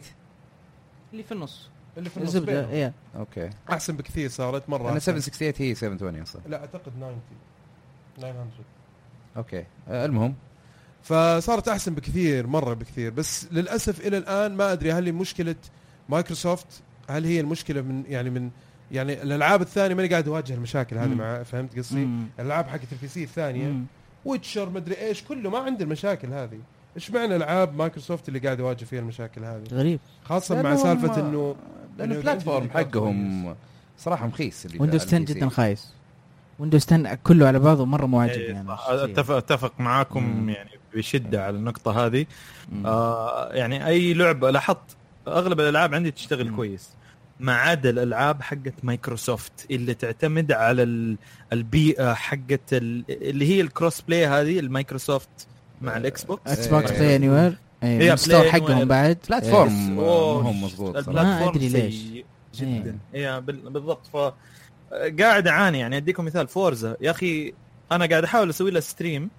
اللي في النص اللي في النص الزبده. إيه. okay. أحسن بكثير صارت مرة أنا أحسن. 768 هي 720 أصلا لا أعتقد 90 900 okay. آه، المهم. فصارت أحسن بكثير مرة بكثير. بس للأسف إلى الآن ما أدري هل هي مشكلة مايكروسوفت هل هي المشكلة من يعني من يعني الألعاب الثانية ماني قاعد أواجه المشاكل هذه. مع فهمت قصدي؟ الألعاب حقت ال PC الثانية. Witcher مدري إيش كله ما عندي المشاكل هذه. إيش معنى ألعاب مايكروسوفت اللي قاعد يواجه فيها المشاكل هذه؟ غريب. خاصة مع سالفة إنه لأن ال platform حقهم صراحة مخيس اللي ويندوز على 10 ال PC. جدا خايس ويندوز 10 كله على بعضه مرة مو إيه، عاجبني صح. شخصياً. اتفق أتفق معاكم مم. يعني بشدة على النقطة هذه. آه يعني أي لعبة لاحظت أغلب الألعاب عندي تشتغل مم. كويس ما عدا الألعاب حقت مايكروسوفت اللي تعتمد على ال- البيئة حقت ال- اللي هي ال cross play هذه المايكروسوفت مع الإكس بوكس إكس بوكس إيه. play anywhere إيه، ال store حقهم. بعد؟ platform. ما هو مضبوط ما أدري ليش. سيء جدا. إيه بال- بالضبط. ف قاعد أعاني يعني أديكم مثال. فورزا يا أخي أنا قاعد أحاول أسوي لها stream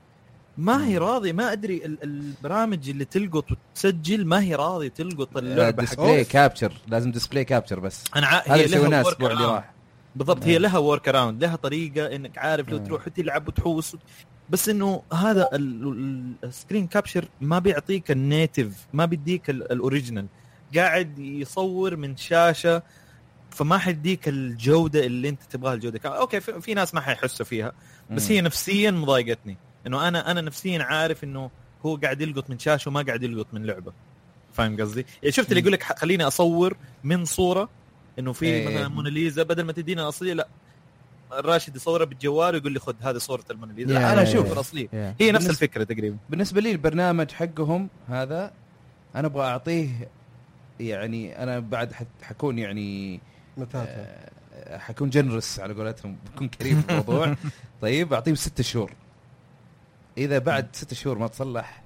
ما هي راضي ما أدري ال- البرامج اللي تلقط وتسجل ما هي راضي تلقط اللعبة حق display. capture لازم display capture بس. أنا ع... هذا هي اللي لها سويناه الأسبوع اللي around. راح بالضبط هي لها work around لها طريقة إنك عارف لو مم. تروح تلعب وتحوس. بس إنه هذا ال screen capture ما بيعطيك ال native ما بيديك ال- ال original قاعد يصور من شاشة فما حيديك الجودة اللي أنت تبغاها الجودة okay في, في ناس ما حيحسوا فيها بس. هي نفسيا مضايقتني إنه أنا أنا نفسيا عارف إنه هو قاعد يلقط من شاشة وما قاعد يلقط من لعبة فاهم قصدي؟ يعني شفت اللي يقول لك خليني أصور من صورة إنه في إيه. مثلا موناليزا بدل ما تدينا الأصلية لا الراشد يصورها بالجوال ويقول لي خذ هذه صورة الموناليزا لا أنا أشوف يا. الأصلية. يا. هي نفس بالنسبة- الفكرة تقريبا. بالنسبة لي البرنامج حقهم هذا أنا أبغى أعطيه يعني أنا بعد حت- حكون يعني آه، حكون جنرس على قولتهم بكون كريم في الموضوع. طيب اعطيهم ست شهور. إذا بعد ست شهور ما تصلح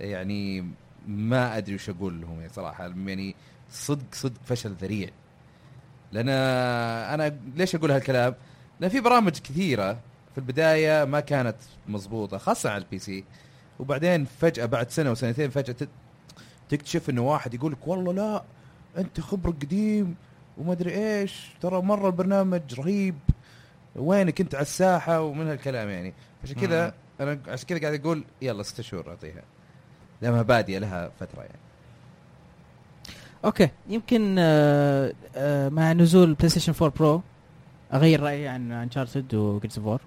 يعني ما أدري وش أقول لهم يعني صراحة. يعني صدق صدق فشل ذريع. لأن أنا ليش أقول هالكلام؟ لأن في برامج كثيرة في البداية ما كانت مضبوطة خاصة على ال PC وبعدين فجأة بعد سنة وسنتين فجأة تكتشف إنه واحد يقول لك والله لا أنت خبرك قديم وما أدري إيش ترى مرة البرنامج رهيب. وينك أنت على الساحة؟ ومن هالكلام يعني. عشان كذا أنا عشان كذا قاعد أقول يلا ست شهور اعطيها لا ما بادية لها فترة يعني. okay يمكن آه، آه، مع نزول بلاي ستيشن 4 برو أغير رأيي عن Uncharted و Gears of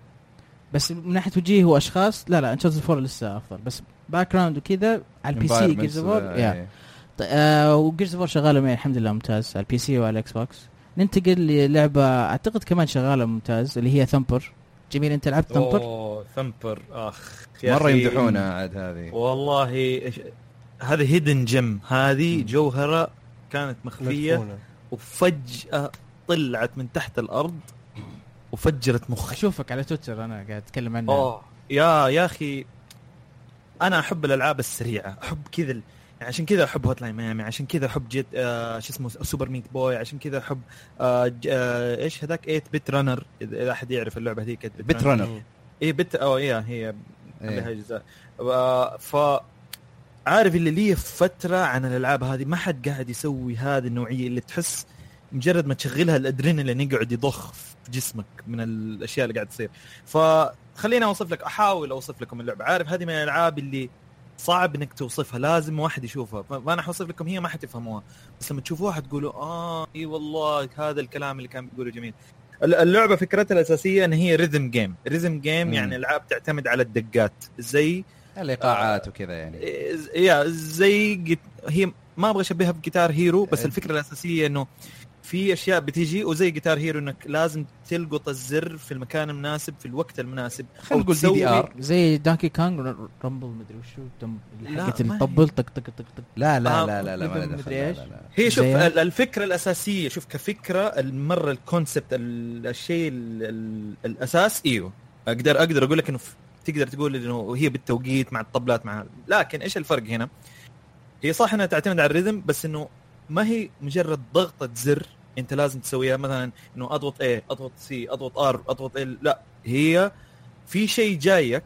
بس من ناحية وجيه واشخاص لا لا Uncharted 4 لسه أفضل. بس background وكذا على ال PC Gears of environments، yeah و Gears of شغالة معي الحمد لله ممتاز على ال PC وعلى الاكس بوكس ننتقل للعبة أعتقد كمان شغالة ممتاز اللي هي Thumper جميل أنت لعبت Thumper أوه Thumper أخ مرة يمدحونها عاد هذه. والله إيش- هذه hidden gem هذه. جوهرة كانت مخفية مدفونة. وفجأة طلعت من تحت الأرض وفجرت مخي. أشوفك على تويتر أنا قاعد أتكلم عنها. أوه. يا يا أخي أنا أحب الألعاب السريعة أحب كذا ال- يعني عشان كذا أحب Hotline Miami عشان كذا أحب جيت آه شو اسمه Super Meat Boy عشان كذا أحب آه آه إيش هذاك؟ 8 Bit Runner اذا إذا أحد يعرف اللعبة هذيك Bit Runner اي بت أو إيه هي إيه. عليها اجزاء آه، ف عارف اللي لي فترة عن الألعاب هذه؟ ما حد قاعد يسوي هذه النوعية اللي تحس مجرد ما تشغلها الأدرينالين يقعد يضخ في جسمك من الأشياء اللي قاعد تصير. فخليني أوصف لك أحاول أوصف لكم اللعبة. عارف هذه من الألعاب اللي صعب إنك توصفها لازم واحد يشوفها. فأنا حوصف لكم هي ما حتفهموها بس لما تشوفوها حتقولوا آه إي والله هذا الكلام اللي كان بيقوله جميل. ال- اللعبة فكرتها الأساسية إن هي rhythm game rhythm game. يعني ألعاب تعتمد على الدقات. زي الإيقاعات وكذا يعني. yeah زي جت- هي ما أبغى أشبهها ب Guitar Hero بس إيه. الفكرة الأساسية إنه في أشياء بتيجي وزي Guitar Hero إنك لازم تلقط الزر في المكان المناسب في الوقت المناسب خلينا نقول DDR زي Donkey Kong رامبل مدري وشو لا، حقت اللي طق طق طق طق لا لا آه، لا لا لا ما مدري. لا لا لا. هي شوف الفكرة الأساسية شوف كفكرة المرة ال concept ال- الشيء ال- ال- الأساس إيوه أقدر أقدر أقول لك إنه تقدر تقول إنه هي بالتوقيت مع الطبلات مع لكن إيش الفرق هنا؟ هي صح إنها تعتمد على ال rhythm بس إنه ما هي مجرد ضغطة زر انت لازم تسويها مثلا إنه أضغط A أضغط C أضغط R أضغط ال لا هي في شيء جايك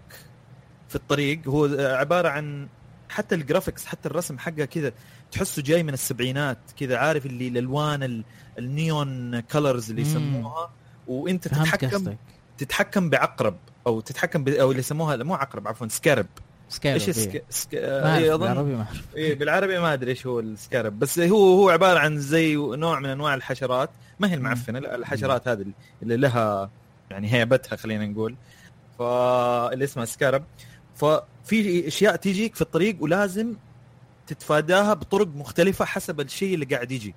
في الطريق هو عبارة عن حتى ال graphics حتى الرسم حقها كذا تحسه جاي من السبعينات كذا عارف اللي الألوان ال- ال neon colors اللي. يسموها؟ وإنت تتحكم تتحكم بعقرب أو تتحكم ب... أو اللي يسموها مو عقرب عفوا scarab سكايلر إيش. سك... ما إيه بالعربي ما اعرف إيه بالعربي ما أدري إيش هو ال scarab بس هو هو عبارة عن زي نوع من أنواع الحشرات. ما هي المعفنة لا الحشرات هذه اللي لها يعني هيبتها خلينا نقول. فاللي اسمها scarab ففي أشياء تيجيك في الطريق ولازم تتفاداها بطرق مختلفة حسب الشيء اللي قاعد يجي.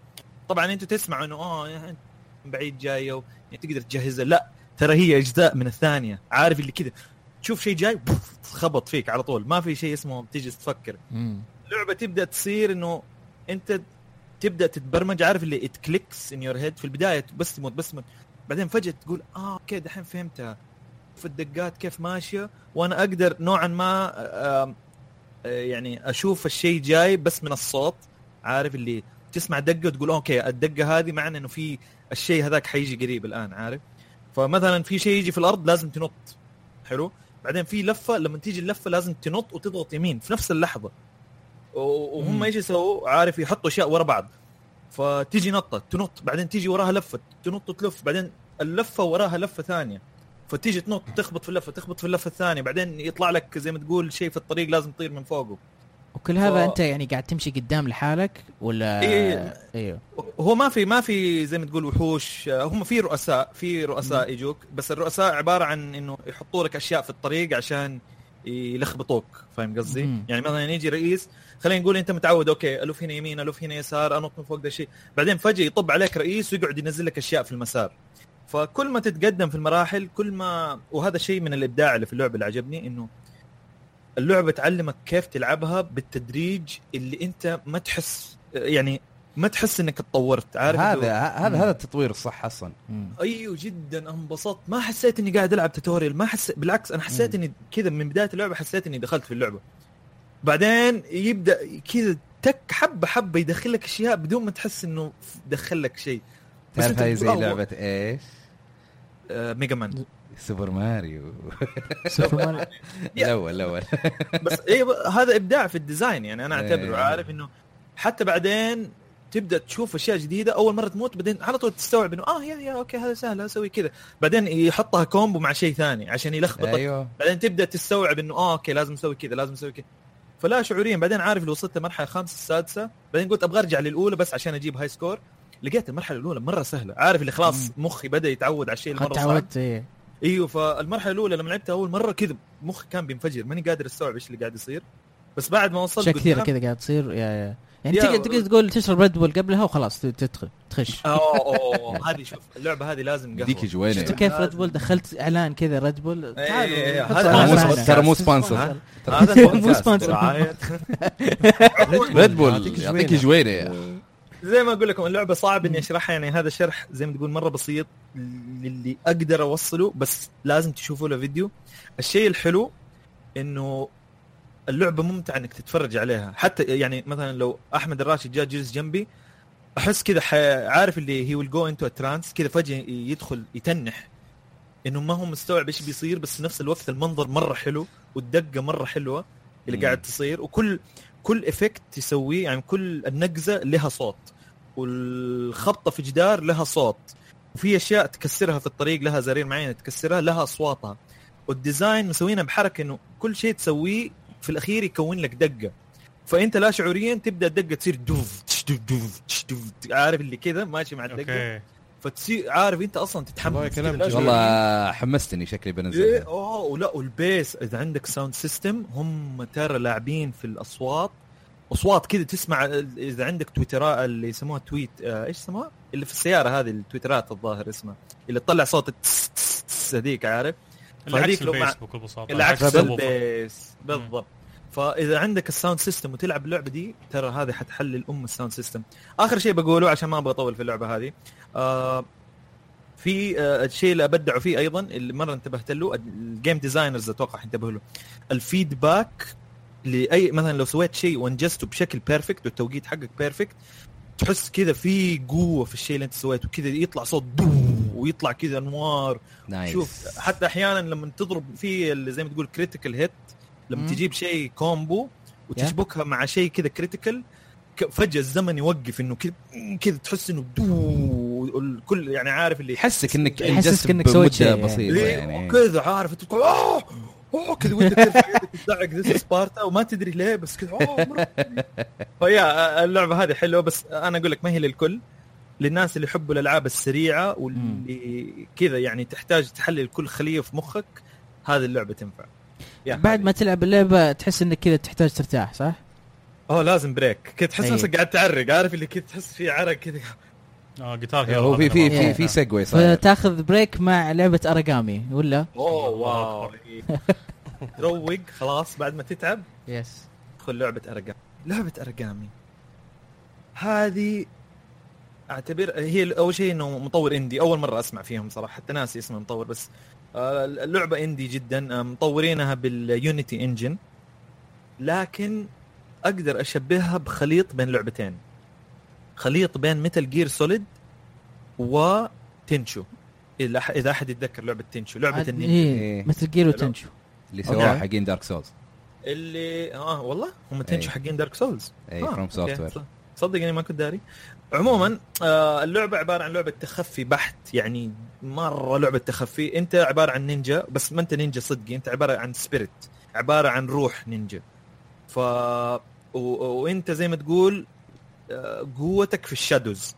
طبعا أنتوا تسمعوا إنه آه يعني من بعيد جاية و- يعني تقدر تجهزها. لا ترى هي أجزاء من الثانية. عارف اللي كذا؟ تشوف شيء جاي خبط فيك على طول. ما في شيء اسمه تيجي تفكر. اللعبه تبدأ تصير إنه أنت تبدأ تتبرمج عارف اللي it clicks in your head في البداية بس تموت بس تموت. بعدين فجأة تقول آه okay دحين فهمتها. في الدقات كيف ماشية. وأنا أقدر نوعا ما آه يعني أشوف الشيء جاي بس من الصوت. عارف اللي تسمع دقة وتقول okay الدقة هذه معنى إنه في الشيء هذاك حيجي قريب الآن عارف. فمثلا في شيء يجي في الأرض لازم تنط. حلو؟ بعدين في لفة لما تيجي اللفة لازم تنط وتضغط يمين في نفس اللحظة. وهم. إيش يسووا؟ عارف يحطوا أشياء ورا بعض. فتيجي نطة تنط بعدين تيجي وراها لفة تنط وتلف بعدين اللفة وراها لفة ثانية. فتيجي تنط تخبط في اللفة تخبط في اللفة الثانية. بعدين يطلع لك زي ما تقول شيء في الطريق لازم تطير من فوقه. وكل هذا ف- أنت يعني قاعد تمشي قدام لحالك ولا إيه. أيوه هو ما في ما في زي ما تقول وحوش. هم في رؤساء في رؤساء يجوك بس الرؤساء عبارة عن إنه يحطوا لك أشياء في الطريق عشان يلخبطوك. فاهم قصدي؟ يعني مثلا يجي رئيس خلينا نقول أنت متعود okay ألف هنا يمين ألف هنا يسار أنط من فوق ده الشيء بعدين فجأة يطب عليك رئيس ويقعد ينزل لك أشياء في المسار. فكل ما تتقدم في المراحل كل ما وهذا الشيء من الإبداع اللي في اللعبة اللي عجبني إنه اللعبة تعلمك كيف تلعبها بالتدريج اللي انت ما تحس يعني ما تحس انك تطورت عارف هذا هذا هذا التطوير الصح أصلا. أيوه جدا انبسطت. ما حسيت إني قاعد ألعب tutorial ما حس بالعكس أنا حسيت إني كذا من بداية اللعبة حسيت إني دخلت في اللعبة. بعدين يبدأ كذا تك حبة حبة يدخل لك أشياء بدون ما تحس إنه دخل لك شيء. بس تعرف هاي زي لعبة إيش؟ آه ميجا مان سوبر ماريو. سوبر ماريو. الأول الأول. بس إيه هذا إبداع في ال design يعني أنا إيه. اعتبره عارف إنه حتى بعدين تبدأ تشوف أشياء جديدة أول مرة تموت بعدين على طول تستوعب إنه آه يا يا okay هذا سهل أسوي كذا. بعدين يحطها combo مع شيء ثاني عشان يلخبطك أيوه. بعدين تبدأ تستوعب إنه آه okay لازم أسوي كذا لازم أسوي كذا. فلا شعوريا. بعدين عارف لو وصلت المرحله الخامسة السادسة. بعدين قلت أبغى أرجع للأولى بس عشان أجيب high score لقيت المرحلة الأولى مرة سهلة. عارف اللي خلاص مخي بدأ يتعود على الشيء قد المره صعب. تعودت إيه. إيوه فالمرحلة الأولى لما لعبتها أول مرة كذا مخي كان بينفجر ماني قادر أستوعب إيش اللي قاعد يصير بس بعد ما وصلت اشياء كثيره كذا قاعد تصير يا يا يعني يا- تقدر تقدر تقول تشرب ريد بول قبلها وخلاص تدخل تخش أوه أوه، هذه شوف اللعبة هذه لازم قهوة ديك جوينة شفت كيف ريد بول دخلت إعلان كذا ريد بول إيه، تعالوا إيه، إعلان مو. sponsor- ترى مو sponsor. هذا مو البودكاست sponsor. برعاية. ريد بول يعطيك. جوينة. زي ما أقول لكم اللعبة صعب إني أشرحها يعني هذا شرح زي ما تقول مرة بسيط للي أقدر أوصله بس لازم تشوفوا له فيديو. الشيء الحلو إنه اللعبة ممتعة إنك تتفرج عليها. حتى يعني مثلا لو أحمد الراشد جاء جلس جنبي أحس كذا عارف اللي هي will go into trance كذا فجأة يدخل يتنح. إنه ما هو مستوعب إيش بيصير بس نفس الوقت المنظر مرة حلو والدقة مرة حلوة اللي. قاعد تصير. وكل كل effect يسويه يعني كل النقزة لها صوت. والخبطة في جدار لها صوت. وفي أشياء تكسرها في الطريق لها زرير معينه تكسرها لها أصواتها. وال design مسوينها بحركة إنه كل شيء تسويه في الأخير يكون لك دقة. فأنت لا شعوريا تبدأ الدقة تصير دوف تش دوف دوف تش دوف. عارف اللي كذا؟ ماشي مع الدقة. okay. فتصير عارف أنت أصلا تتحمس. والله لا حمستني شكلي إيه بنزل أوه ولا وال bass إذا عندك sound system هم ترى لاعبين في الأصوات. أصوات كذا تسمع إذا عندك tweeterات اللي يسموها tweet آه إيش اسمها؟ اللي في السيارة هذه ال tweeterات الظاهر اسمها اللي تطلع صوت هذيك عارف؟ اللي عكس الفيسبوك ببساطة اللي عكس. ال bass بالضبط فإذا عندك ال sound system وتلعب اللعبة دي ترى هذه حتحلل أم ال sound system آخر شيء بقوله عشان ما أبغى أطول في اللعبة هذه آه في آه الشيء اللي ابدعوا فيه أيضا اللي مرة انتبهت له ال game designers أتوقع انتبهوا له ال feedback لأي مثلا لو سويت شيء وانجزته بشكل perfect والتوقيت حقك perfect تحس كذا في قوة في الشيء اللي أنت سويته. كذا يطلع صوت دو ويطلع كذا أنوار. nice شوف حتى أحيانا لما تضرب في اللي زي ما تقول critical hit لما مم. تجيب شيء combo وتشبكها مع شيء كذا critical فجأة الزمن يوقف إنه كذا كذا تحس إنه دو الكل يعني عارف اللي يحسك إنك يحسسك إنجزت إنك سويت شيء بمده يعني. يعني. كذا عارف اوه كذا وانت ترفع يدك تدعك this Sparta وما تدري ليه بس كذا اوه. فيا اللعبة هذه حلوة بس أنا أقول لك ما هي للكل للناس اللي يحبوا الألعاب السريعة واللي كذا يعني تحتاج تحلل كل خلية في مخك هذه اللعبة تنفع بعد. ما تلعب اللعبة تحس إنك كذا تحتاج ترتاح صح؟ أوه لازم break كذا تحس أي. نفسك قاعد تعرق عارف اللي كذا تحس في عرق كذا آه جيتار هو في في في. في سيجوي صاير. فتاخذ break مع لعبة Aragami ولا؟ أوه واو. تروق خلاص بعد ما تتعب yes ادخل لعبة Aragami لعبة Aragami. هذه اعتبر هي أول شيء إنه مطور indie. أول مرة أسمع فيهم صراحة. حتى ناسي اسم المطور بس آه، اللعبة indie جدا. آه، مطورينها بال Unity engine. لكن أقدر أشبهها بخليط بين لعبتين. خليط بين Metal Gear Solid و Tenchu إذا إذا أحد يتذكر لعبة Tenchu لعبة النينجا. إيه إيه. Metal Gear و Tenchu اللي سواها. حقين Dark Souls اللي آه والله؟ هم Tenchu أي. حقين Dark Souls اي آه، From. Software صدق إني ما كنت داري. عموما آه اللعبة عبارة عن لعبة تخفي بحت يعني مرة لعبة تخفي. أنت عبارة عن نينجا بس ما أنت نينجا صدقي أنت عبارة عن spirit عبارة عن روح نينجا. ف و... وأنت زي ما تقول قوتك في ال shadows.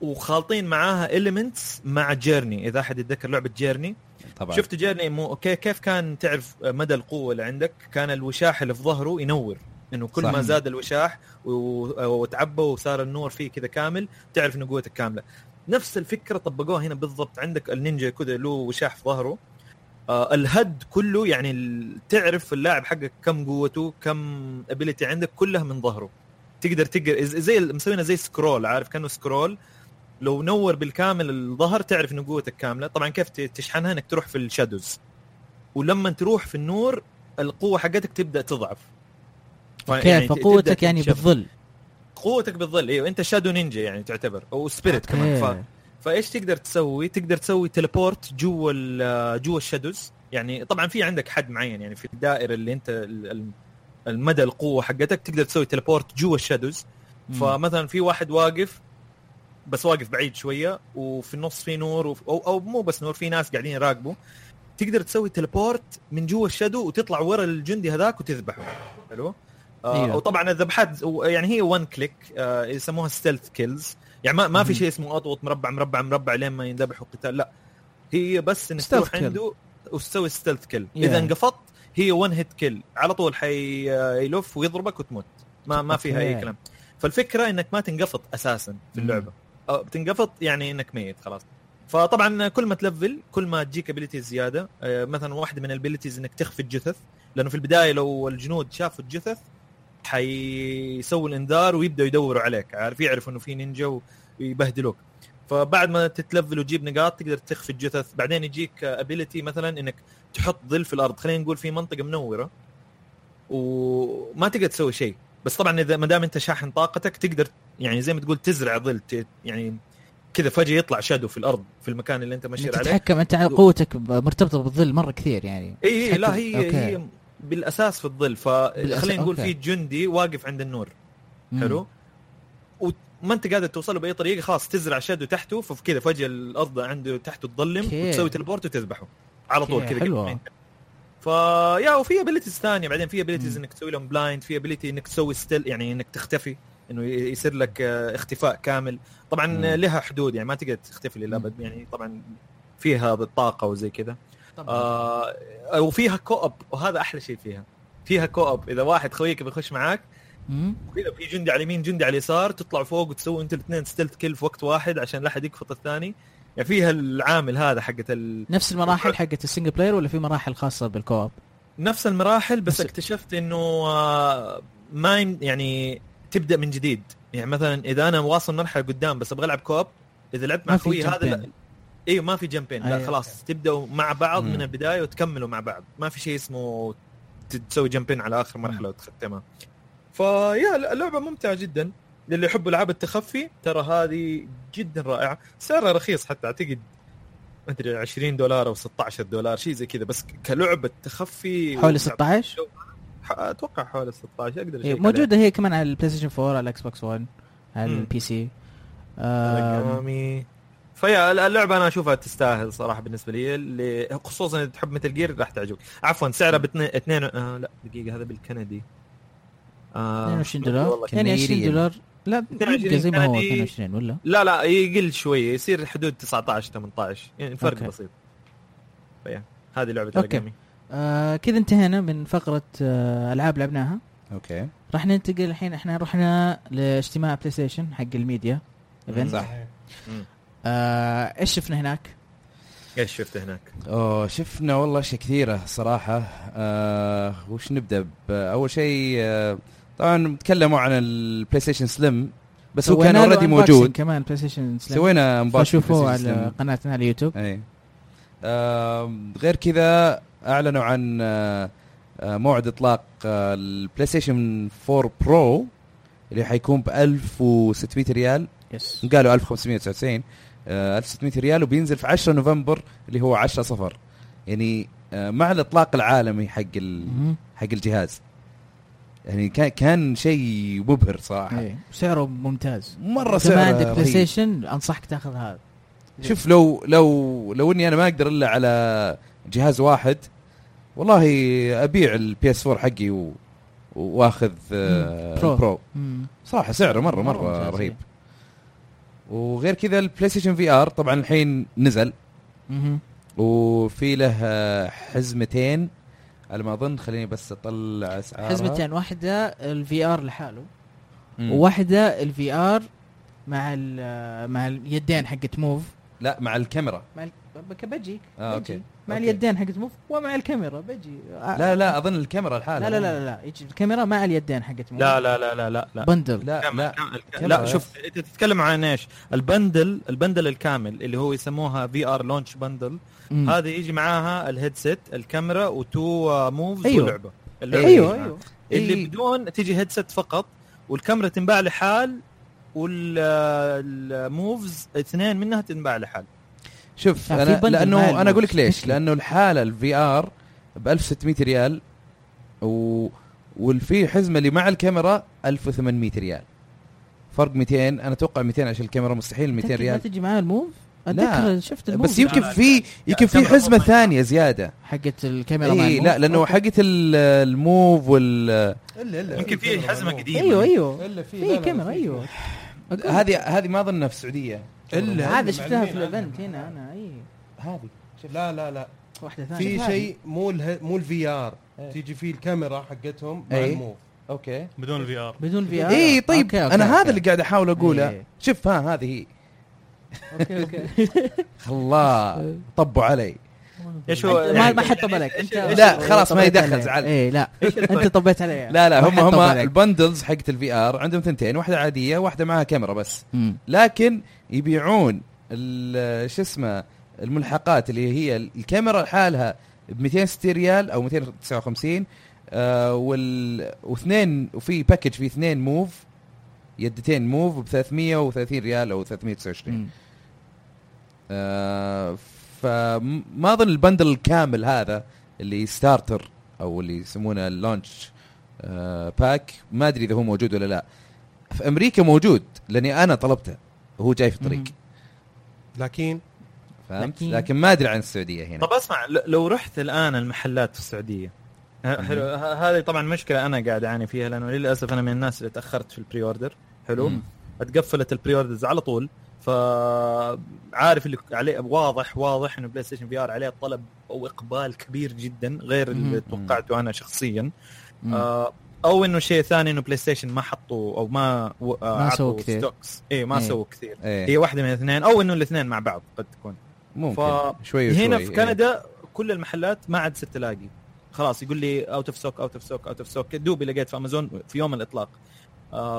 وخالطين معاها elements مع Journey إذا أحد يتذكر لعبة Journey طبعا. شفت Journey مو كي- كيف كان تعرف مدى القوة اللي عندك؟ كان الوشاح اللي في ظهره ينور. إنه كل صح. ما زاد الوشاح وتعبى وصار النور فيه كذا كامل تعرف إنه قوتك كاملة. نفس الفكرة طبقوها هنا بالضبط عندك النينجا كذا له وشاح في ظهره. آه ال HUD كله يعني تعرف اللاعب حقك كم قوته كم ability عندك كلها من ظهره. تقدر إز- زي مسوينا زي scroll عارف؟ كأنه scroll. لو نور بالكامل الظهر تعرف إنه قوتك كاملة. طبعا كيف تشحنها؟ إنك تروح في ال shadows. ولما تروح في النور القوة حقتك تبدأ تضعف. okay يعني ت- فقوتك تبدأ يعني. بالظل. قوتك بالظل. إيوه أنت shadow ninja يعني تعتبر أو spirit كمان. ف... فإيش تقدر تسوي؟ تقدر تسوي teleport جوا جوا ال shadows. يعني طبعا في عندك حد معين يعني في الدائرة اللي أنت المدى القوة حقتك تقدر تسوي teleport جوا ال shadows. فمثلا في واحد واقف بس واقف بعيد شوية وفي النص في نور وف- أو أو مو بس نور في ناس قاعدين يراقبوا تقدر تسوي teleport من جوا ال shadow وتطلع ورا الجندي هذاك وتذبحه حلو آه أيوه. وطبعا الذبحات يعني هي one click آه يسموها stealth kills يعني ما, ما في. شيء اسمه أضغط مربع مربع مربع لين ما ينذبحوا قتال لا هي بس إنك تروح. عنده وتسوي stealth kill Yeah. اذا انقفطت هي one hit kill على طول حيلف ويضربك وتموت. ما ما فيها أي. كلام. فالفكرة إنك ما تنقفط أساسا في. اللعبة. أو بتنقفط يعني إنك ميت خلاص. فطبعا كل ما تلفل كل ما تجيك abilities زيادة. آه، مثلا واحدة من ال abilities إنك تخفي الجثث. لأنه في البداية لو الجنود شافوا الجثث حيسووا الإنذار ويبدأوا يدوروا عليك. عارف؟ يعرفوا إنه في نينجا ويبهدلوك. فبعد ما تتلفل وتجيب نقاط تقدر تخفي الجثث. بعدين يجيك ability مثلا إنك تحط ظل في الأرض. خلينا نقول في منطقة منورة وما تقدر تسوي شيء. بس طبعا إذا ما دام أنت شاحن طاقتك تقدر يعني زي ما تقول تزرع ظل يعني كذا فجأة يطلع shadow في الأرض في المكان اللي أنت ماشي عليه. تتحكم أنت على قوتك مرتبطة بالظل مرة كثير يعني. إي إي لا هي okay. هي بالأساس في الظل. فخلينا نقول. في جندي واقف عند النور. حلو؟ وما انت قادر توصل له بأي طريقة خلاص تزرع shadow تحته فكذا فجاه الأرض عنده تحته تظلم. وتسوي teleport وتذبحه على طول كذا ما ينتهي. فيا وفي abilities ثانية بعدين في abilities. إنك تسوي لهم blind في ability إنك تسوي stealth يعني إنك تختفي إنه يصير لك آه، اختفاء كامل طبعا مم. لها حدود يعني ما تقدر تختفي للأبد يعني طبعا فيها بالطاقه وزي كذا. آه وفيها co-op وهذا أحلى شيء فيها فيها co-op إذا واحد خويك بيخش معاك مم. كذا في جندي على اليمين جندي على اليسار تطلع فوق وتسوي انت الاثنين stealth kill في وقت واحد عشان لا أحد يقفط الثاني يعني فيها العامل هذا حقت ال... نفس المراحل حقت ال single player ولا في مراحل خاصة بال co-op؟ نفس المراحل بس بس- اكتشفت إنه آه، ما يعني تبدأ من جديد يعني مثلا إذا أنا واصل مرحلة قدام بس أبغى ألعب كوب إذا لعبت مع أخوي هذا لا. أيوه ما في جمبين لا. خلاص تبدأوا مع بعض مم. من البداية وتكملوا مع بعض ما في شيء اسمه تسوي جمبين على آخر مرحلة وتختمها فيا اللعبة ممتعة جدا. للي يحبوا ألعاب التخفي ترى هذه جدا رائعة. سعرها رخيص حتى أعتقد ما أدري 20 دولار أو 16 دولار شيء زي كذا. بس كلعبة تخفي حوالي 16 ح- أتوقع حوالي 16 أقدر إيه، أشيك موجودة هي كمان على ال PlayStation 4 على ال Xbox 1 على. ال PC. فيا اللعبة أنا أشوفها تستاهل صراحة بالنسبة لي. اللي خصوصا إذا تحب Metal Gear راح تعجبك. عفوا سعرها باثنين اثنين آه لا دقيقة هذا بالكندي. آه 22 دولار والله يعني 20 Canadian. دولار لا 22 يبقى زي ما هو كندي. 22 ولا لا لا يقل شوية يصير حدود 19 18 يعني فرق okay. بسيط هذه لعبة. ال Aragami آه كذا انتهينا من فقرة آه ألعاب لعبناها okay راح ننتقل الحين إحنا رحنا لاجتماع PlayStation حق ال media event صح. آه إيش شفنا هناك؟ إيش شفت هناك؟ أوه شفنا والله أشياء كثيرة صراحة آه وش نبدأ ب- أول شيء آه طبعا تكلموا عن ال PlayStation Slim بس هو كان already موجود. كمان PlayStation Slim سوينا فشوفوه PlayStation على. قناتنا على اليوتيوب أي. آم، غير كذا أعلنوا عن آه، آه، موعد إطلاق آه، ال PlayStation 4 Pro اللي حيكون ب 1600 ريال. yes قالوا 1599 آه، 1600 ريال وبينزل في 10 نوفمبر اللي هو 10 صفر. يعني آه، مع الإطلاق العالمي حق. حق الجهاز. يعني كان كان شيء مبهر صراحة إيه. سعره ممتاز مرة سعره ما عندك بلاي. ستيشن أنصحك تأخذ هذا شوف لو لو لو إني أنا ما أقدر إلا على جهاز واحد والله أبيع ال PS 4 حقي و... وأخذ آه، مم. برو. ال Pro مم. صراحة سعره مره مرة مرة ممتاز، رهيب إيه. وغير كذا البلاي ستيشن VR طبعا الحين نزل مهم. وفي له آه، حزمتين على ما اظن خليني بس اطلع اسعارها حزمتين واحدة ال VR لحاله مم. وواحده ال VR مع ال- مع اليدين حقت Move لا مع الكاميرا مع ال- بك- بجيك آه، بجي. okay. مع okay. اليدين حقت Move ومع الكاميرا بجي آه، لا لا اظن الكاميرا لحالها لا لا لا لا يجي الكاميرا مع اليدين حقت Move لا لا لا لا لا لا bundle لا لا كاميرا لا شوف انت تتكلم عن إيش؟ ال bundle ال bundle الكامل اللي هو يسموها VR launch bundle مم. هذا يجي معاها ال headset الكاميرا و two آه، Moves أيوه. ولعبه اللعبة أيوه معاها. أيوه اللي إيه. بدون تيجي headset فقط والكاميرا تنباع لحال وال Moves اثنين منها تنباع لحال شوف أنا لأنه أنا أقول لك. ليش. لأنه الحالة ال VR ب 1600 ريال و والفي حزمة اللي مع الكاميرا 1800 ريال فرق 200 أنا أتوقع 200 عشان الكاميرا مستحيل 200 تأكد ما ريال تجي معاه ال Move لا. اتذكر شفت بس يمكن في يمكن في الكاميرا حزمة. ثانية زيادة حقت الكاميرا مع اي لا لأنه okay. حقت ال- ال Move وال إلا إلا يمكن في حزمة قديمة أيوه أيوه إلا في كاميرا أيوه هذه هذه ما اظنها في السعودية إلا. هذا شفتها في ال event. هنا أنا أي هذه لا لا لا واحدة ثانية في. شيء مو مو ال VR إيه. تيجي فيه الكاميرا حقتهم مع إيه. ال Move okay بدون ال VR بدون VR اي طيب okay، okay، أنا okay. هذا اللي قاعد أحاول أقوله إيه. شوف ها هذه هي okay okay الله طبوا علي إيش هو ما ما حد طب عليك أنت لا، خلاص ما يدخل،. زعل. إيه لا أنت طبيت عليه لا لا هم هم. ال bundles حقت ال VR عندهم ثنتين واحدة عادية واحدة معها كاميرا بس. لكن يبيعون ال- شو اسمه الملحقات اللي هي الكاميرا لحالها ب 260 ريال أو 259 آه وال واثنين وفي package فيه اثنين Move يدتين Move ب 330 ريال أو 329 مم. آه فما أظن ال bundle الكامل هذا اللي starter أو اللي يسمونه ال launch آه pack ما أدري إذا هو موجود ولا لا. في أمريكا موجود لأني أنا طلبته وهو جاي في الطريق. لكن؟ فهمت؟ لكن- لكن ما أدري عن السعودية هنا. طب أسمع لو رحت الآن المحلات في السعودية ه- حلو هذه طبعا مشكلة أنا قاعد أعاني فيها لأنه للأسف أنا من الناس اللي تأخرت في ال pre-order حلو؟ مم. اتقفلت ال pre-orders على طول. فعارف اللي عليه واضح واضح إنه بلاي ستيشن VR عليه طلب أو إقبال كبير جدا غير اللي. توقعته أنا شخصيا. آه أو إنه شيء ثاني إنه بلاي ستيشن ما حطوا أو ما آه، ما سووا كثير. stocks اي ما إيه. سووا كثير إيه. هي واحدة من الاثنين أو إنه الاثنين مع بعض قد تكون ممكن ف- شوي وشوي هنا في إيه. كندا كل المحلات ما عاد صرت تلاقي خلاص يقول لي out of stock out of stock out of stock دوبي لقيت في امازون في يوم الإطلاق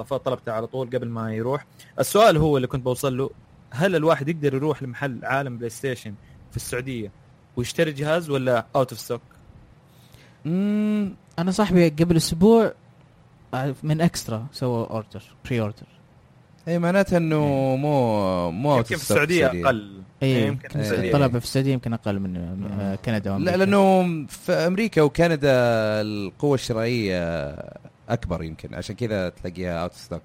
فطلبته على طول قبل ما يروح. السؤال هو اللي كنت بوصل له هل الواحد يقدر يروح لمحل عالم بلاي ستيشن في السعودية ويشتري جهاز ولا out of stock أنا صاحبي قبل أسبوع آه، من اكسترا سوى order pre-order اي معناته انه مو مو يمكن في السعودية أقل. اي إيه، يمكن في السعودية. طلب في السعودية يمكن أقل من آه، كندا لا وأمريكا. لأنه في أمريكا وكندا القوة الشرائية أكبر يمكن. عشان كذا تلاقيها out stock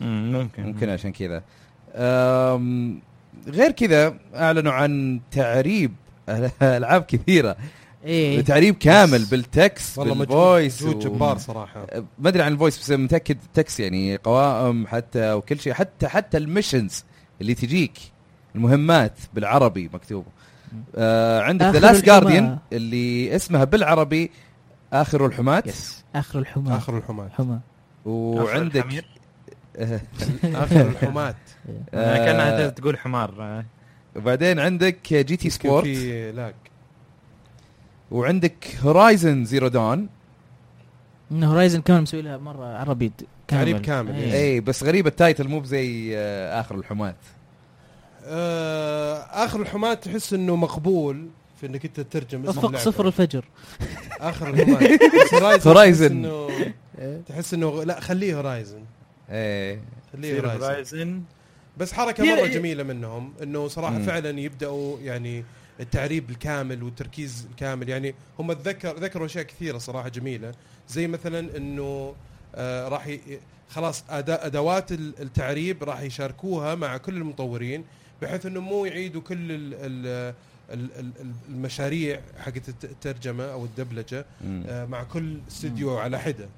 مم، ممكن. ممكن عشان كذا. غير كذا أعلنوا عن تعريب ألعاب كثيرة. إيه. تعريب كامل بال text والله مجهود بال voice مجهود جبار صراحة. ما أدري عن ال voice بس متأكد text يعني قوائم حتى وكل شيء. حتى حتى ال missions اللي تجيك المهمات بالعربي مكتوبه آه عندك The Last. Guardian اللي اسمها بالعربي آخر الحماة. yes آخر الحماة آخر الحماة. حمى وعندك آخر الحماة. آه كأنها آه تقول حمار. آه. وبعدين عندك GT Sport. في لاج وعندك Horizon Zero Dawn إن Horizon كمان مسوي لها مرة عربي كامل. تعريب كامل، إيه. اي بس غريب ال title مو بزي آخر الحماة. آه آخر الحماة تحس إنه مقبول. في إنك أنت تترجم اسم افق اللعبة. صفر الفجر. آخر Horizon Horizon. تحس إنه لا خليه Horizon إيه. خليه Horizon بس حركة مرة جميلة منهم إنه صراحة مم. فعلا يبدأوا يعني التعريب الكامل والتركيز الكامل. يعني هم ذكر ذكروا أشياء كثيرة صراحة جميلة. زي مثلا إنه آه راح ي... خلاص أدا... أدوات ال- التعريب راح يشاركوها مع كل المطورين بحيث إنه مو يعيدوا كل ال... ال... ال- ال- ال- المشاريع حقت الت- الترجمة أو الدبلجة. آه، مع كل استوديو على حدة.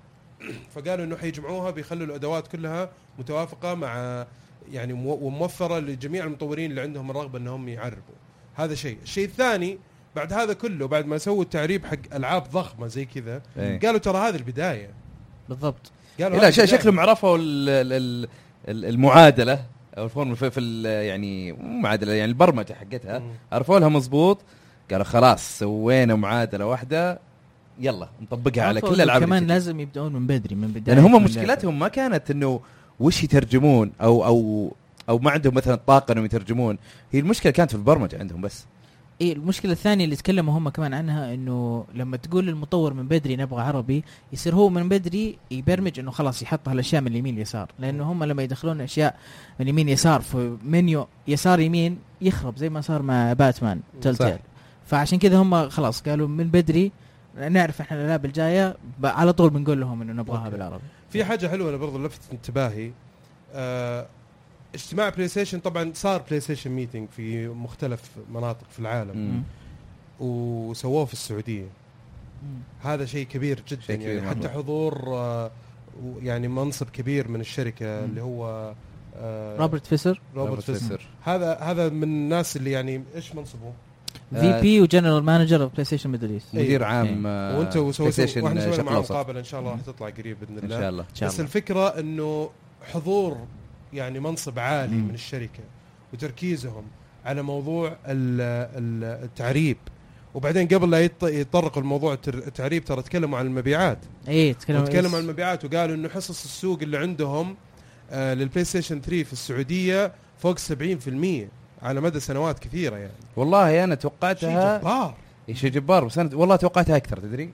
فقالوا إنه حيجمعوها بيخلوا الأدوات كلها متوافقة مع يعني مو- وموفرة لجميع المطورين اللي عندهم الرغبة إنهم يعربوا. هذا شيء. الشيء الثاني بعد هذا كله بعد ما سووا التعريب حق ألعاب ضخمة زي كذا إيه. قالوا ترى هذه البداية. بالضبط. قالوا لا. شكلهم عرفوا ال- ال- ال- ال- المعادلة. أو الفورمولا في, في يعني معادلة يعني البرمجة حقتها. عرفوا لها مضبوط قالوا خلاص سوينا معادلة واحدة يلا نطبقها على كل الالعاب كمان لازم يبدأون من بدري من بداية لأن هم كل مشكلتهم ما كانت إنه وش يترجمون أو أو أو ما عندهم مثلا طاقة إنهم يترجمون. هي المشكلة كانت في البرمجة عندهم بس. إيه المشكلة الثانية اللي تكلموا هم كمان عنها إنه لما تقول للمطور من بدري نبغى عربي يصير هو من بدري يبرمج إنه خلاص يحط هالأشياء من اليمين يسار لأنه هم لما يدخلون أشياء من يمين يسار في منيو يسار يمين يخرب زي ما صار مع باتمان تلتيل فعشان كذا هم خلاص قالوا من بدري نعرف إحنا الألعاب الجاية على طول بنقول لهم إنه نبغاها. بالعربي. في حاجة حلوة أنا برضو لفتت انتباهي. آه اجتماع بلاي ستيشن طبعا صار بلاي ستيشن meeting في مختلف مناطق في العالم. مم. وسووه في السعودية. هذا شيء كبير جدا شيء كبير يعني. حتى. حضور آه، يعني منصب كبير من الشركة مم. اللي هو آه، روبرت فيسر؟ روبرت فيسر. هذا هذا من الناس اللي يعني إيش منصبه؟ في VP و general manager of PlayStation Middle East مدير إيه. عام آه، وانت وسوي بلاي ستيشن وإحنا سوينا معاه مقابله إن شاء الله راح تطلع قريب بإذن إن الله. شاء الله. إن شاء بس الله. الفكرة إنه حضور يعني منصب عالي. من الشركة وتركيزهم على موضوع ال- ال- التعريب. وبعدين قبل لا يط- يتطرقوا لموضوع التعريب ترى تكلموا عن المبيعات. إيه تكلم وتكلموا عن المبيعات وقالوا إنه حصص السوق اللي عندهم آه للبلاي ستيشن 3 في السعودية فوق 70% على مدى سنوات كثيرة يعني. والله أنا شيء توقعتها جبار. إيه شيء جبار. بس أنا والله توقعتها أكثر تدري؟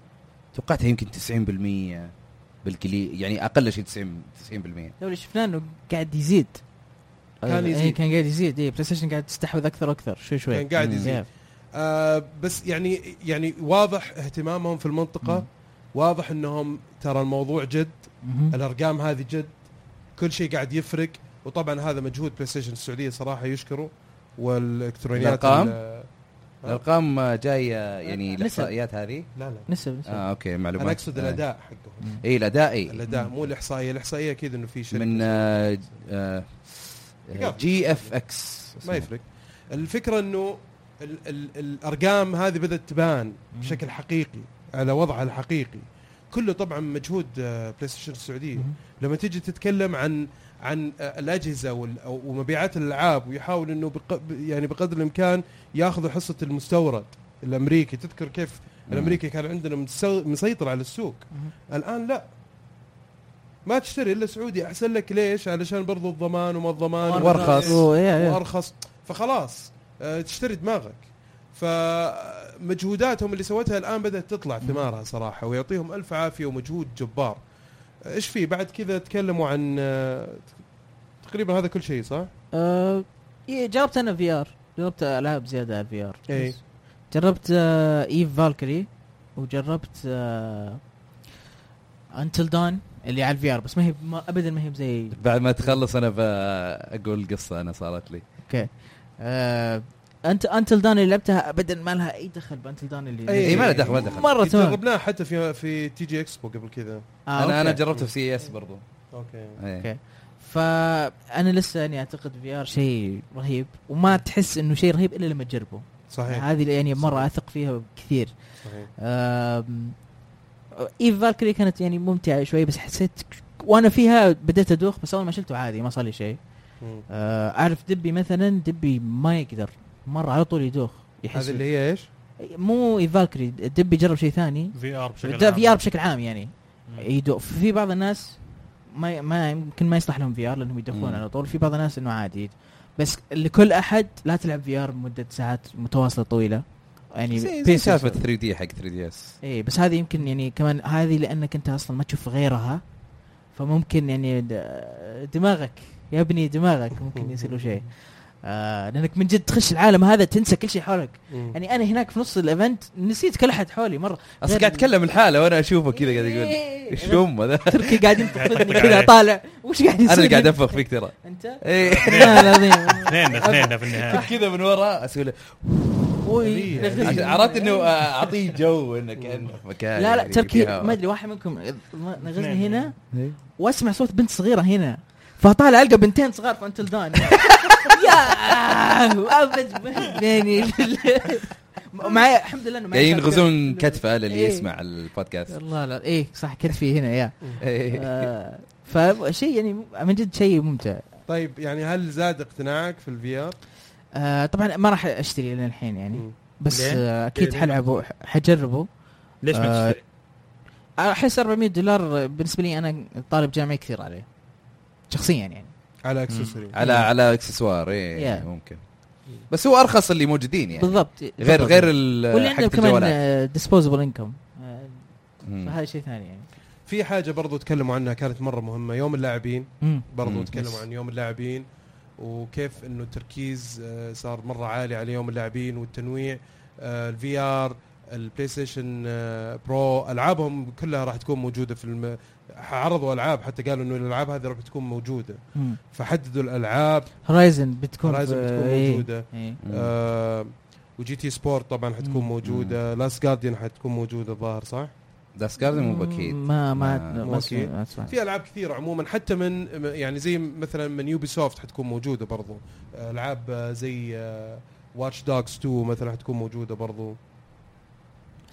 توقعتها يمكن 90% بالقليل يعني أقل شيء 90 90% لو شفناه إنه قاعد يزيد كان إيه، يزيد. كان قاعد يزيد إيه بلاي ستيشن قاعد تستحوذ أكثر وأكثر شوي شوي كان قاعد. يزيد إيه. آه بس يعني يعني واضح اهتمامهم في المنطقة مم. واضح إنهم ترى الموضوع جد. الأرقام هذه جد كل شيء قاعد يفرق وطبعا هذا مجهود بلاي ستيشن السعودية صراحة يشكره والإلكترونيات الأرقام؟ ال- الأرقام آه، جاية يعني. الإحصائيات هذه؟ لا لا. نسب نسب. آه أوكي معلومات. أنا أقصد آه. الأداء حقهم. اي الأداء اي الأداء مو الإحصائية. الإحصائية أكيد إنه في شركة. من آه، آه،. جي إف إكس. ما يفرق. الفكرة إنه ال ال الأرقام هذه بدأت تبان بشكل حقيقي على وضعها الحقيقي. كله طبعا مجهود آه، بلاي ستيشن السعوديه. لما تيجي تتكلم عن عن آه، الأجهزة ومبيعات الألعاب ويحاول إنه بق يعني بقدر الإمكان ياخذوا حصة المستورد الأمريكي. تذكر كيف. الأمريكي كان عندنا مسيطر على السوق. الآن لا. ما تشتري إلا سعودي. أحسن لك ليش؟ علشان برضو الضمان وما الضمان إيه. وأرخص. فخلاص آه، تشتري دماغك. فمجهوداتهم اللي سوتها الآن بدأت تطلع ثمارها صراحة ويعطيهم ألف عافية ومجهود جبار إيش في بعد كذا تكلموا عن تقريبا هذا كل شيء صح؟ آه، إيه، جربت أنا VR جربت ألعاب زيادة على ال VR إيه. جربت آه، EVE Valkyrie وجربت آه، Until Dawn اللي على ال VR بس ما هي ما ابدا ما هي زي بعد ما تخلص أنا بقول قصة أنا صارت لي أوكي آه، انت Until Dawn اللي لعبتها ابدا ما لها أي دخل ب Until Dawn اللي إيه، اي ما له دخل ما دخل. مرة تمام. جربناه حتى في في TG Expo قبل كذا. آه، أنا أنا أوكي. جربته في CS برضو. أوكي. إيه. أوكي. فأنا لسه يعني أعتقد VR شيء رهيب وما تحس إنه شيء رهيب إلا لما تجربه. صحيح. هذه يعني مرة أثق فيها كثير. صحيح. EVE Valkyrie كانت يعني ممتعة شوي بس حسيت وأنا فيها بديت أدوخ بس أول ما شلته عادي ما صار لي شيء. آه، أعرف دبي مثلا دبي ما يقدر مرة على طول يدوخ يحس هذه اللي هي إيش؟ مو Valkyrie دبي جرب شيء ثاني VR بشكل عام. VR بشكل عام يعني. يدوخ في بعض الناس ما ما يمكن ما يصلح لهم VR لأنهم يدخون. على طول في بعض الناس إنه عادي بس لكل أحد لا تلعب VR مدة ساعات متواصلة طويلة يعني زي, سالفة يصير. 3D حق 3DS إيه بس هذه يمكن يعني كمان هذه لأنك أنت أصلا ما تشوف غيرها فممكن يعني دماغك يا ابني دماغك ممكن يصير له شيء آه لأنك من جد تخش العالم هذا تنسى كل شيء حولك. مم. يعني أنا هناك في نص ال event نسيت كل أحد حولي مرة. أصلا قاعد أتكلم الحالة وأنا أشوفه كذا قاعد يقول إيه. إيش هم ذا تركي قاعدين تقلدني يطقطق كذا. طالع. وش قاعد يصير أنا اللي قاعد انفخ فيك ترى. أنت؟ إيه. لا العظيم. اثنين اثنين في النهاية. كذا من ورا أسوي له. عرفت إنه أعطيه جو انه كانه في مكان لا لا يعني تركي ما أدري واحد منكم نغزني. هنا. إيه. وأسمع صوت بنت صغيرة هنا. فطالع ألقى بنتين صغار في Until Dawn يا أبد يعني معي الحمد لله إنه معي شبكة. يغزون كتفه للي إيه. يسمع البودكاست الله لا إيه صح كتفي هنا يا إيه. آه، فشيء يعني من جد شيء ممتع طيب يعني هل زاد اقتناعك في ال VR؟ آه، طبعا ما راح أشتري لين الحين يعني بس؟ آه، أكيد؟ حلعبه حجربه ليش ما تشتري؟ أحس 400 دولار بالنسبة لي أنا طالب جامعي كثير عليه شخصيا يعني على accessory على على اكسسوار إيه Yeah. ممكن بس هو أرخص اللي موجودين يعني بالضبط غير. غير ال- واللي حق عنده كمان disposable انكم مم. فهذا شيء ثاني يعني في حاجة برضو تكلموا عنها كانت مرة مهمة يوم اللاعبين. برضو. تكلموا. عن يوم اللاعبين وكيف إنه التركيز آه، صار مرة عالي على يوم اللاعبين والتنويع ال VR البلاي ستيشن Pro ألعابهم كلها راح تكون موجودة في الم... عرضوا ألعاب حتى قالوا إنه الألعاب هذه راح تكون موجودة مم. فحددوا الألعاب Horizon بتكون Horizon بتكون إيه. موجودة. مم. آه و GT Sport طبعا حتكون مم. موجودة Last Guardian حتكون موجودة الظاهر صح؟ Last Guardian مو بأكيد ما ما ما- في ألعاب كثيرة عموما حتى من يعني زي مثلا من يوبي سوفت حتكون موجودة برضو ألعاب زي Watch Dogs 2 مثلا حتكون موجودة برضو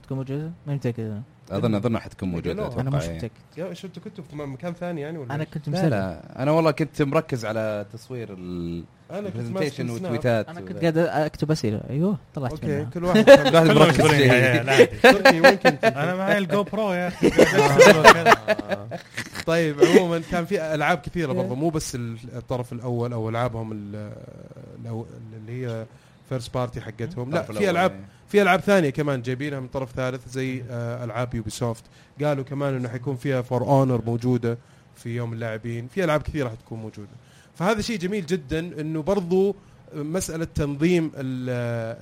تكون موجودة؟ ما متاكد أنا اظن أظن حتكون موجودة قالوها. أنا أتوقع مش إيه. متأكد يا إيش أنتوا كنتوا في مكان ثاني يعني ولا أنا؟ كنت لا مسلم لا أنا والله كنت مركز على تصوير ال أنا كنت ماسك presentation السناب. وتويتات أنا. كنت قاعد أكتب أسئلة أيوه طلعت أوكي كل واحد كلهم مركز؟ أنا معي ال GoPro يا أخي. طيب عموما كان في ألعاب كثيرة برضه مو بس ال- الطرف الأول أو ألعابهم اللي هي first party حقتهم. لا في العاب. في ألعاب ثانية كمان جايبينها من طرف ثالث زي آه ألعاب يوبي سوفت قالوا كمان إنه حيكون فيها For Honor موجودة في يوم اللاعبين. في ألعاب كثيرة حتكون موجودة. فهذا شيء جميل جدا إنه برضو مسألة تنظيم ال-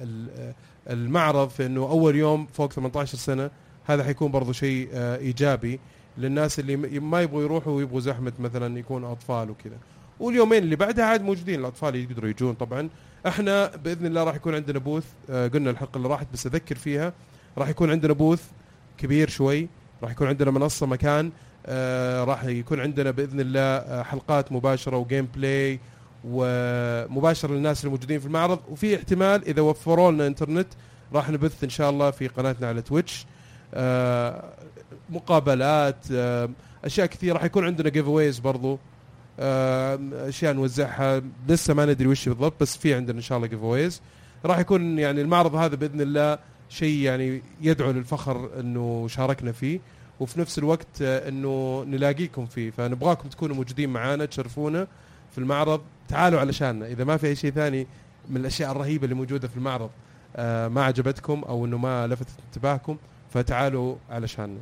ال- المعرض في إنه أول يوم فوق 18 سنة هذا حيكون برضو شيء آه إيجابي للناس اللي ما يبغوا يروحوا ويبغوا زحمة مثلا يكون أطفال وكذا. واليومين اللي بعدها عاد موجودين الأطفال يقدروا يجون طبعا. إحنا بإذن الله راح يكون عندنا بوث آه قلنا الحلقة اللي راحت بس أذكر فيها راح يكون عندنا بوث كبير شوي راح يكون عندنا منصة مكان آه راح يكون عندنا بإذن الله آه حلقات مباشرة وجيم بلاي ومباشرة للناس الموجودين في المعرض. وفي احتمال إذا وفروا لنا إنترنت راح نبث إن شاء الله في قناتنا على تويتش. مقابلات أشياء كثيرة راح يكون عندنا giveaways برضو. أشياء نوزعها. لسه ما ندري وش بالضبط بس في عندنا إن شاء الله giveaway راح يكون يعني المعرض هذا بإذن الله شيء يعني يدعو للفخر إنه شاركنا فيه. وفي نفس الوقت آه، إنه نلاقيكم فيه. فنبغاكم تكونوا موجودين معانا تشرفونا في المعرض. تعالوا علشاننا إذا ما في أي شيء ثاني من الأشياء الرهيبة اللي موجودة في المعرض آه ما عجبتكم أو إنه ما لفتت انتباهكم فتعالوا علشاننا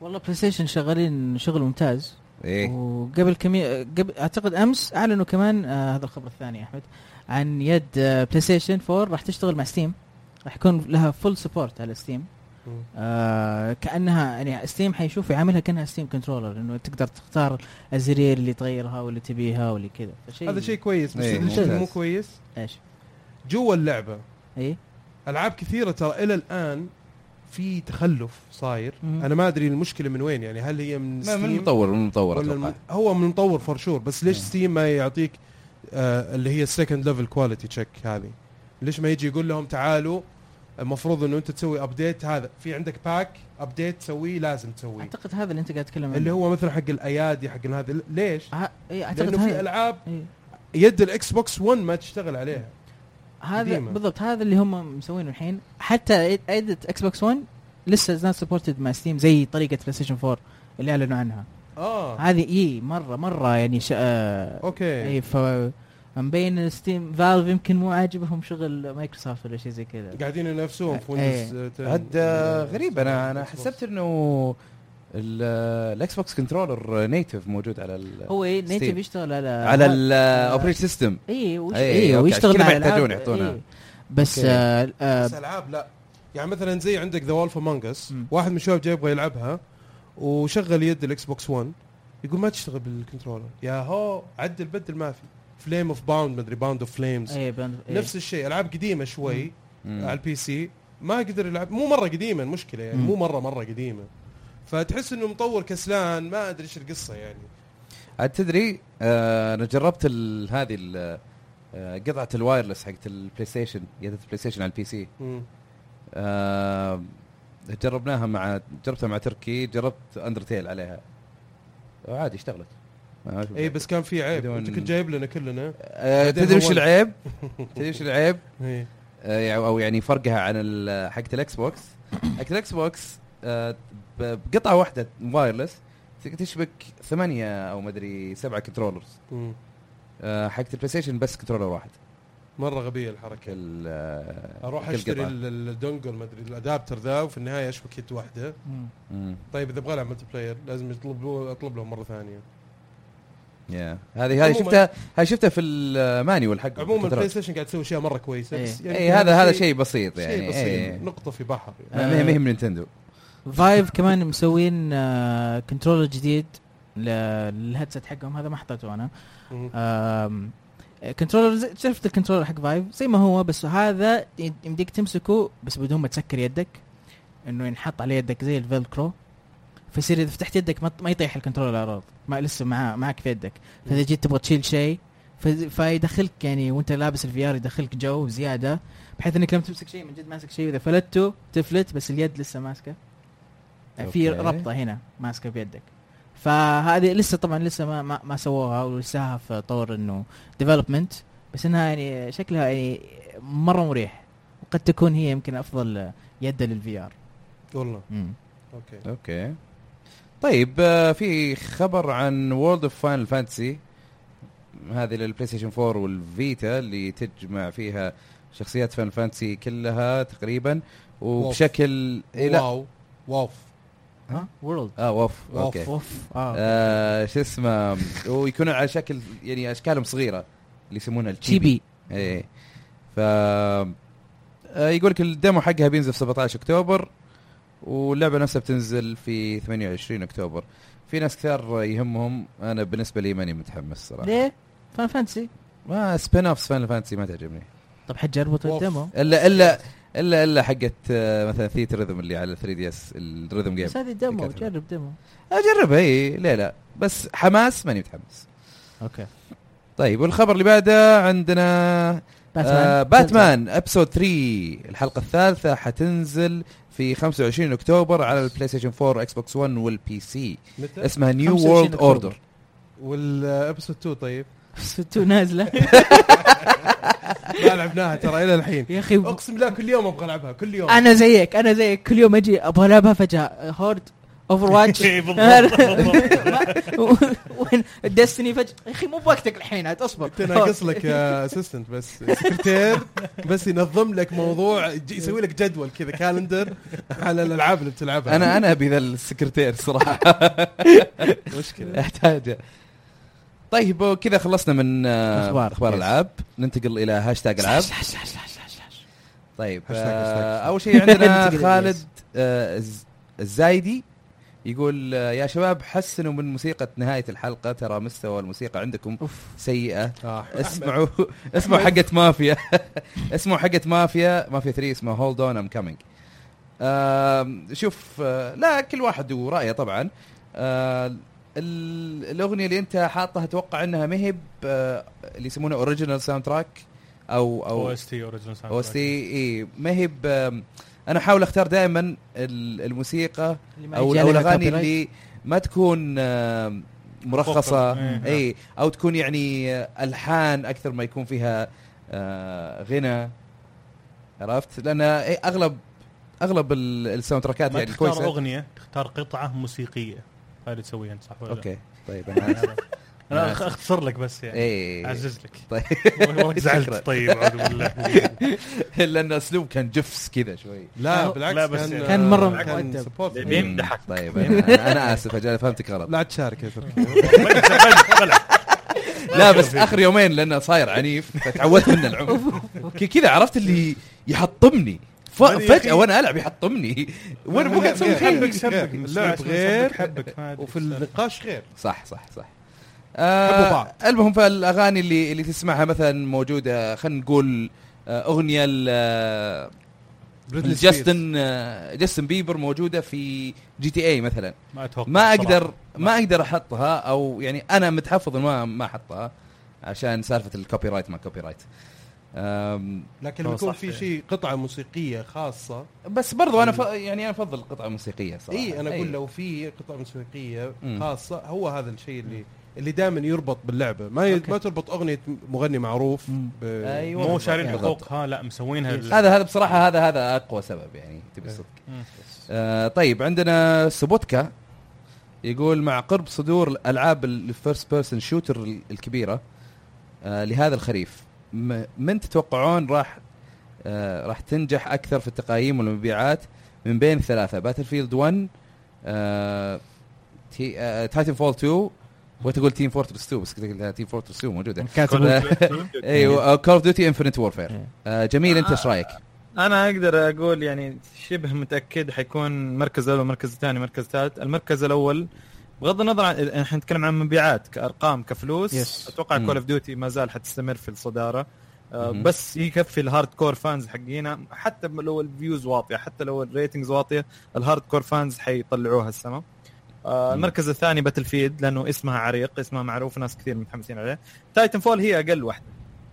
والله بلاي ستيشن شغالين شغل ممتاز. إيه. وقبل كمية قبل أعتقد أمس أعلنوا كمان آه هذا الخبر الثاني يا أحمد عن يد آه بلاي ستيشن 4 راح تشتغل مع ستيم راح يكون لها full support على ستيم آه كأنها يعني ستيم حيشوف يعاملها كأنها ستيم controller إنه تقدر تختار الزرير اللي تغيرها واللي تبيها واللي كذا. هذا شيء كويس بس إيه، ممتاز. مو كويس. إيش؟ جوا اللعبة. اي ألعاب كثيرة ترى إلى الآن في تخلف صاير مم. أنا ما أدري المشكلة من وين يعني هل هي من ما من ستيم المطور من المطور ولا. هو من مطور for sure بس ليش مم. ستيم ما يعطيك آه اللي هي ال second level quality check هذه ليش ما يجي يقول لهم تعالوا المفروض إنه أنت تسوي update هذا في عندك bug update تسويه لازم تسويه أعتقد هذا اللي أنت قاعد تتكلم عنه اللي هو مثلا حق الأيادي حق هذا ليش؟ ه... اي أعتقد لأنه في ألعاب إيه. يد الإكس بوكس 1 ما تشتغل عليها هذا. بالضبط هذا اللي هم مسوينه الحين حتى ايدة إكس بوكس 1 لسه not supported مع ستيم زي طريقة بلاي ستيشن 4 اللي أعلنوا عنها آه هذه اي مره مرة يعني شا... آه أوكي اي ف مبين Steam Valve يمكن مو عاجبهم شغل مايكروسوفت ولا شيء زي كذا قاعدين ينافسون في إيه. ويندوز 10 عاد آه، غريب أنا أنا. حسبت إنه ال Xbox controller native موجود على ال هو إيه native. يشتغل على على ال operating system اي وش إيه، اي أوكي، ويشتغل ما يحتاجون يحطونها. إيه. بس. آه آه بس ألعاب لا يعني مثلا زي عندك The Wolf Among Us. واحد من الشباب جاي يبغى يلعبها وشغل يد الإكس بوكس 1 يقول ما تشتغل بال controller يا هو عدل بدل ما في Flame of Bound مدري Bound of Flames. نفس الشيء ألعاب قديمة شوي مم. على ال PC ما قدر يلعب مو مرة قديمة المشكلة يعني مم. مو مرة مرة قديمة فتحس إنه مطور كسلان ما أدري إيش القصة يعني عاد تدري آه أنا جربت هذه آه، قطعة ال wireless حقت البلاي ستيشن يد البلاي ستيشن على ال PC. آه جربناها مع جربتها مع تركي جربت Undertale عليها عادي اشتغلت اي بس كان في عيب انت كنت جايب لنا كلنا آه تدري وش. العيب؟ تدري وش العيب؟ آه، أو يعني فرقها عن حقت الإكس بوكس حقت الإكس بوكس آه، بقطعة واحدة wireless تقدر تشبك ثمانية أو مدري سبعة controllers. آه، حقت البلاي ستيشن بس controller واحد مرة غبية الحركة آه، أروح أشتري قطعة. ال- ال- الـ dongle ما أدري ال adapter ذا وفي النهاية أشبك يد واحدة مم. طيب إذا أبغى العب multiplayer لازم يطلب له أطلب لهم مرة ثانية يا هذه هذه شفتها هذه شفتها في ال manual حق عموما. البلاي ستيشن قاعد تسوي أشياء مرة كويسة إيه. بس اي هذا هذا شيء بسيط يعني شيء بسيط إيه. نقطة في بحر يعني. ما هي من نينتندو Vive كمان مسوين آه controller جديد ل- للهيدسет حقهم. هذا ما حطيته أنا. controller شفت ال controller حق Vive؟ زي ما هو بس هذا يمديك تمسكه بس بدون ما تسكر يدك إنه ينحط على يدك زي ال velcro فيصير إذا فتحت يدك ما يطيح ال controller على الأرض. ما لسه معاه معك في يدك. فإذا جيت تبغى تشيل شيء فيدخلك يعني وأنت لابس ال VR يدخلك جو زيادة بحيث إنك لما تمسك شيء من جد ماسك شيء. إذا فلته تفلت بس اليد لسه ماسكة. في. ربطة هنا ماسكة بيدك فهذه لسه طبعا لسه ما ما, ما سووها ولساها في طور إنه development بس إنها يعني شكلها يعني مرة مريح. وقد تكون هي يمكن أفضل يد لل VR والله أوكي. أوكي. طيب آه، في خبر عن World of Final Fantasy هذه للبلاي ستيشن 4 والفيتا اللي تجمع فيها شخصيات Final Fantasy كلها تقريبا. وبشكل إيه لا واو. واو. ها وورلد آه ووف ووف. أوكي of آه آه شو اسمه ويكونوا على شكل يعني أشكالهم صغيرة اللي يسمونها ال chibi chibi إيه. ف آه، يقول لك ال demo حقها بينزل في 17 أكتوبر واللعبة نفسها بتنزل في 28 أكتوبر. في ناس كثير يهمهم أنا بالنسبة لي ماني متحمس صراحة. ليه؟ Final Fantasy ما spin-off Final Fantasy ما تعجبني. طب حتجربوا. ال demo. إلا إلا الا إلا حقت آه، مثلا Theatrhythm اللي على 3DS ال rhythm game بس هذه demo. جرب demo اجربها إي ليه لا. بس حماس ماني متحمس. okay. طيب والخبر اللي بعده عندنا آه باتمان episode 3 الحلقة الثالثة حتنزل في 25 أكتوبر على البلاي ستيشن 4 إكس بوكس 1 والبي سي متى؟ اسمها New 25 World. Order وال episode 2 طيب. استو نازلة. ما لعبناها ترى إلى الحين. يا أخي أقسم بالله كل يوم أبغى ألعبها كل يوم. أنا زيك أنا زيك. كل يوم أجي أبغى ألعبها فجأة. هورد اوفر واتش إيه،. وين؟ ديستني فجأة. يا أخي مو بوقتك الحين عاد أصبر. انت ناقص لك assistant بس سكرتير بس ينظم لك موضوع يسوي لك جدول كذا calendar على الألعاب اللي بتلعبها. أنا أنا أبي ذا السكرتير صراحة. مشكلة. أحتاجه. طيب وكذا خلصنا من آه، أخبار. أخبار Yes. العاب ننتقل إلى هاشتاج العاب طيب آه. أول شيء عندنا خالد. آه الز- الزايدي يقول يا شباب حسنوا من موسيقى نهاية الحلقة ترى مستوى الموسيقى عندكم أوف. سيئة آه، اسمعوا اسمعوا حقة مافيا اسمعوا حقة مافيا مافيا 3 اسمها Hold On I'm Coming شوف آه، لا كل واحد ورايه طبعا آه، الأغنية اللي أنت حاطها أتوقع إنها مهب آه، اللي يسمونه اوريجينال ساوند تراك أو أو أو اس تي اوريجنال أو اس تي إي. مهب أنا أحاول أختار دائما الموسيقى أو أو الأغاني اللي ما تكون مرخصة إيه. إي. أو تكون يعني ألحان أكثر ما يكون فيها آه، غنى. عرفت؟ لأن إيه، اغلب أغلب ال- ال soundtrack ات يعني تختار كويسة. أغنية تختار قطعة موسيقية. هذه تسويها أنت صح ولا لا؟ أوكي طيب أنا. أنا اختصر لك بس يعني اي أعزز لك طيب. زعلت طيب أعوذ بالله لأن أسلوب كان جفس كذا شوي لا لا، بالعكس بس كان كان مرة كان مؤدب. بيمدحك. طيب أنا, أنا آسف أجل فهمتك غلط لا تشارك يا تركي لا بس آخر يومين لأنه صاير عنيف فتعودت منه العنف كذا عرفت اللي يحطمني فجأة وأنا ألعب يحطمني. وأنا مو قاعد أسوي حبك شيء. سبك. اللعب غير. حبك. وفي النقاش غير. صح صح صح. آه. المهم فالأغاني اللي اللي تسمعها مثلا موجودة خلينا نقول آه، أغنية ل- بريتني جاستن آه، جاستن بيبر موجودة في جي تي اي مثلا. ما أتوقع ما أقدر. ما أقدر أحطها أو يعني أنا متحفظ ما ما أحطها عشان سالفة ال copyright ما copyright أم، لكن لما يكون في يعني. شيء قطعة موسيقية خاصة بس برضو أنا ف... يعني أنا أفضل القطعة الموسيقية صراحة إي أنا أقول أي. لو في قطعة موسيقية مم. خاصة هو هذا الشيء اللي اللي دائما يربط باللعبة ما ي... okay. ما تربط أغنية مغني معروف. ب... أيوة. مو شارين بالضبط. حقوقها لا مسوينها ال- هذا هذا بصراحة هذا هذا أقوى سبب يعني تبي الصدق. آه طيب عندنا سبوتكا يقول مع قرب صدور الألعاب ال first person shooter الكبيرة آه لهذا الخريف من تتوقعون راح آه راح تنجح أكثر في التقييم والمبيعات من بين الثلاثه باتل فيلد 1 آه تي آه تايتن فول 2 وتقول تيم فورترس 2 بس كنت قلت تيم فورترس 2 موجودة. كاتب أيوه كول اوف ديوتي انفنت وورفير جميل أنت إيش رأيك؟ أنا أقدر أقول يعني شبه متأكد حيكون مركز أول مركز ثاني مركز ثالث. المركز الأول بغض النظر عن إحنا نتكلم عن مبيعات كأرقام كفلوس Yes. أتوقع مم. كول اوف ديوتي ما زال حتستمر في الصدارة آه مهم. بس يكفي ال hardcore fans حقينا حتى لو ال views واطية حتى لو ال ratings واطية ال hardcore fans حيطلعوها السما آه مم. المركز الثاني باتل فيلد لأنه اسمها عريق اسمها معروف ناس كثير متحمسين عليه تايتن فول هي أقل واحدة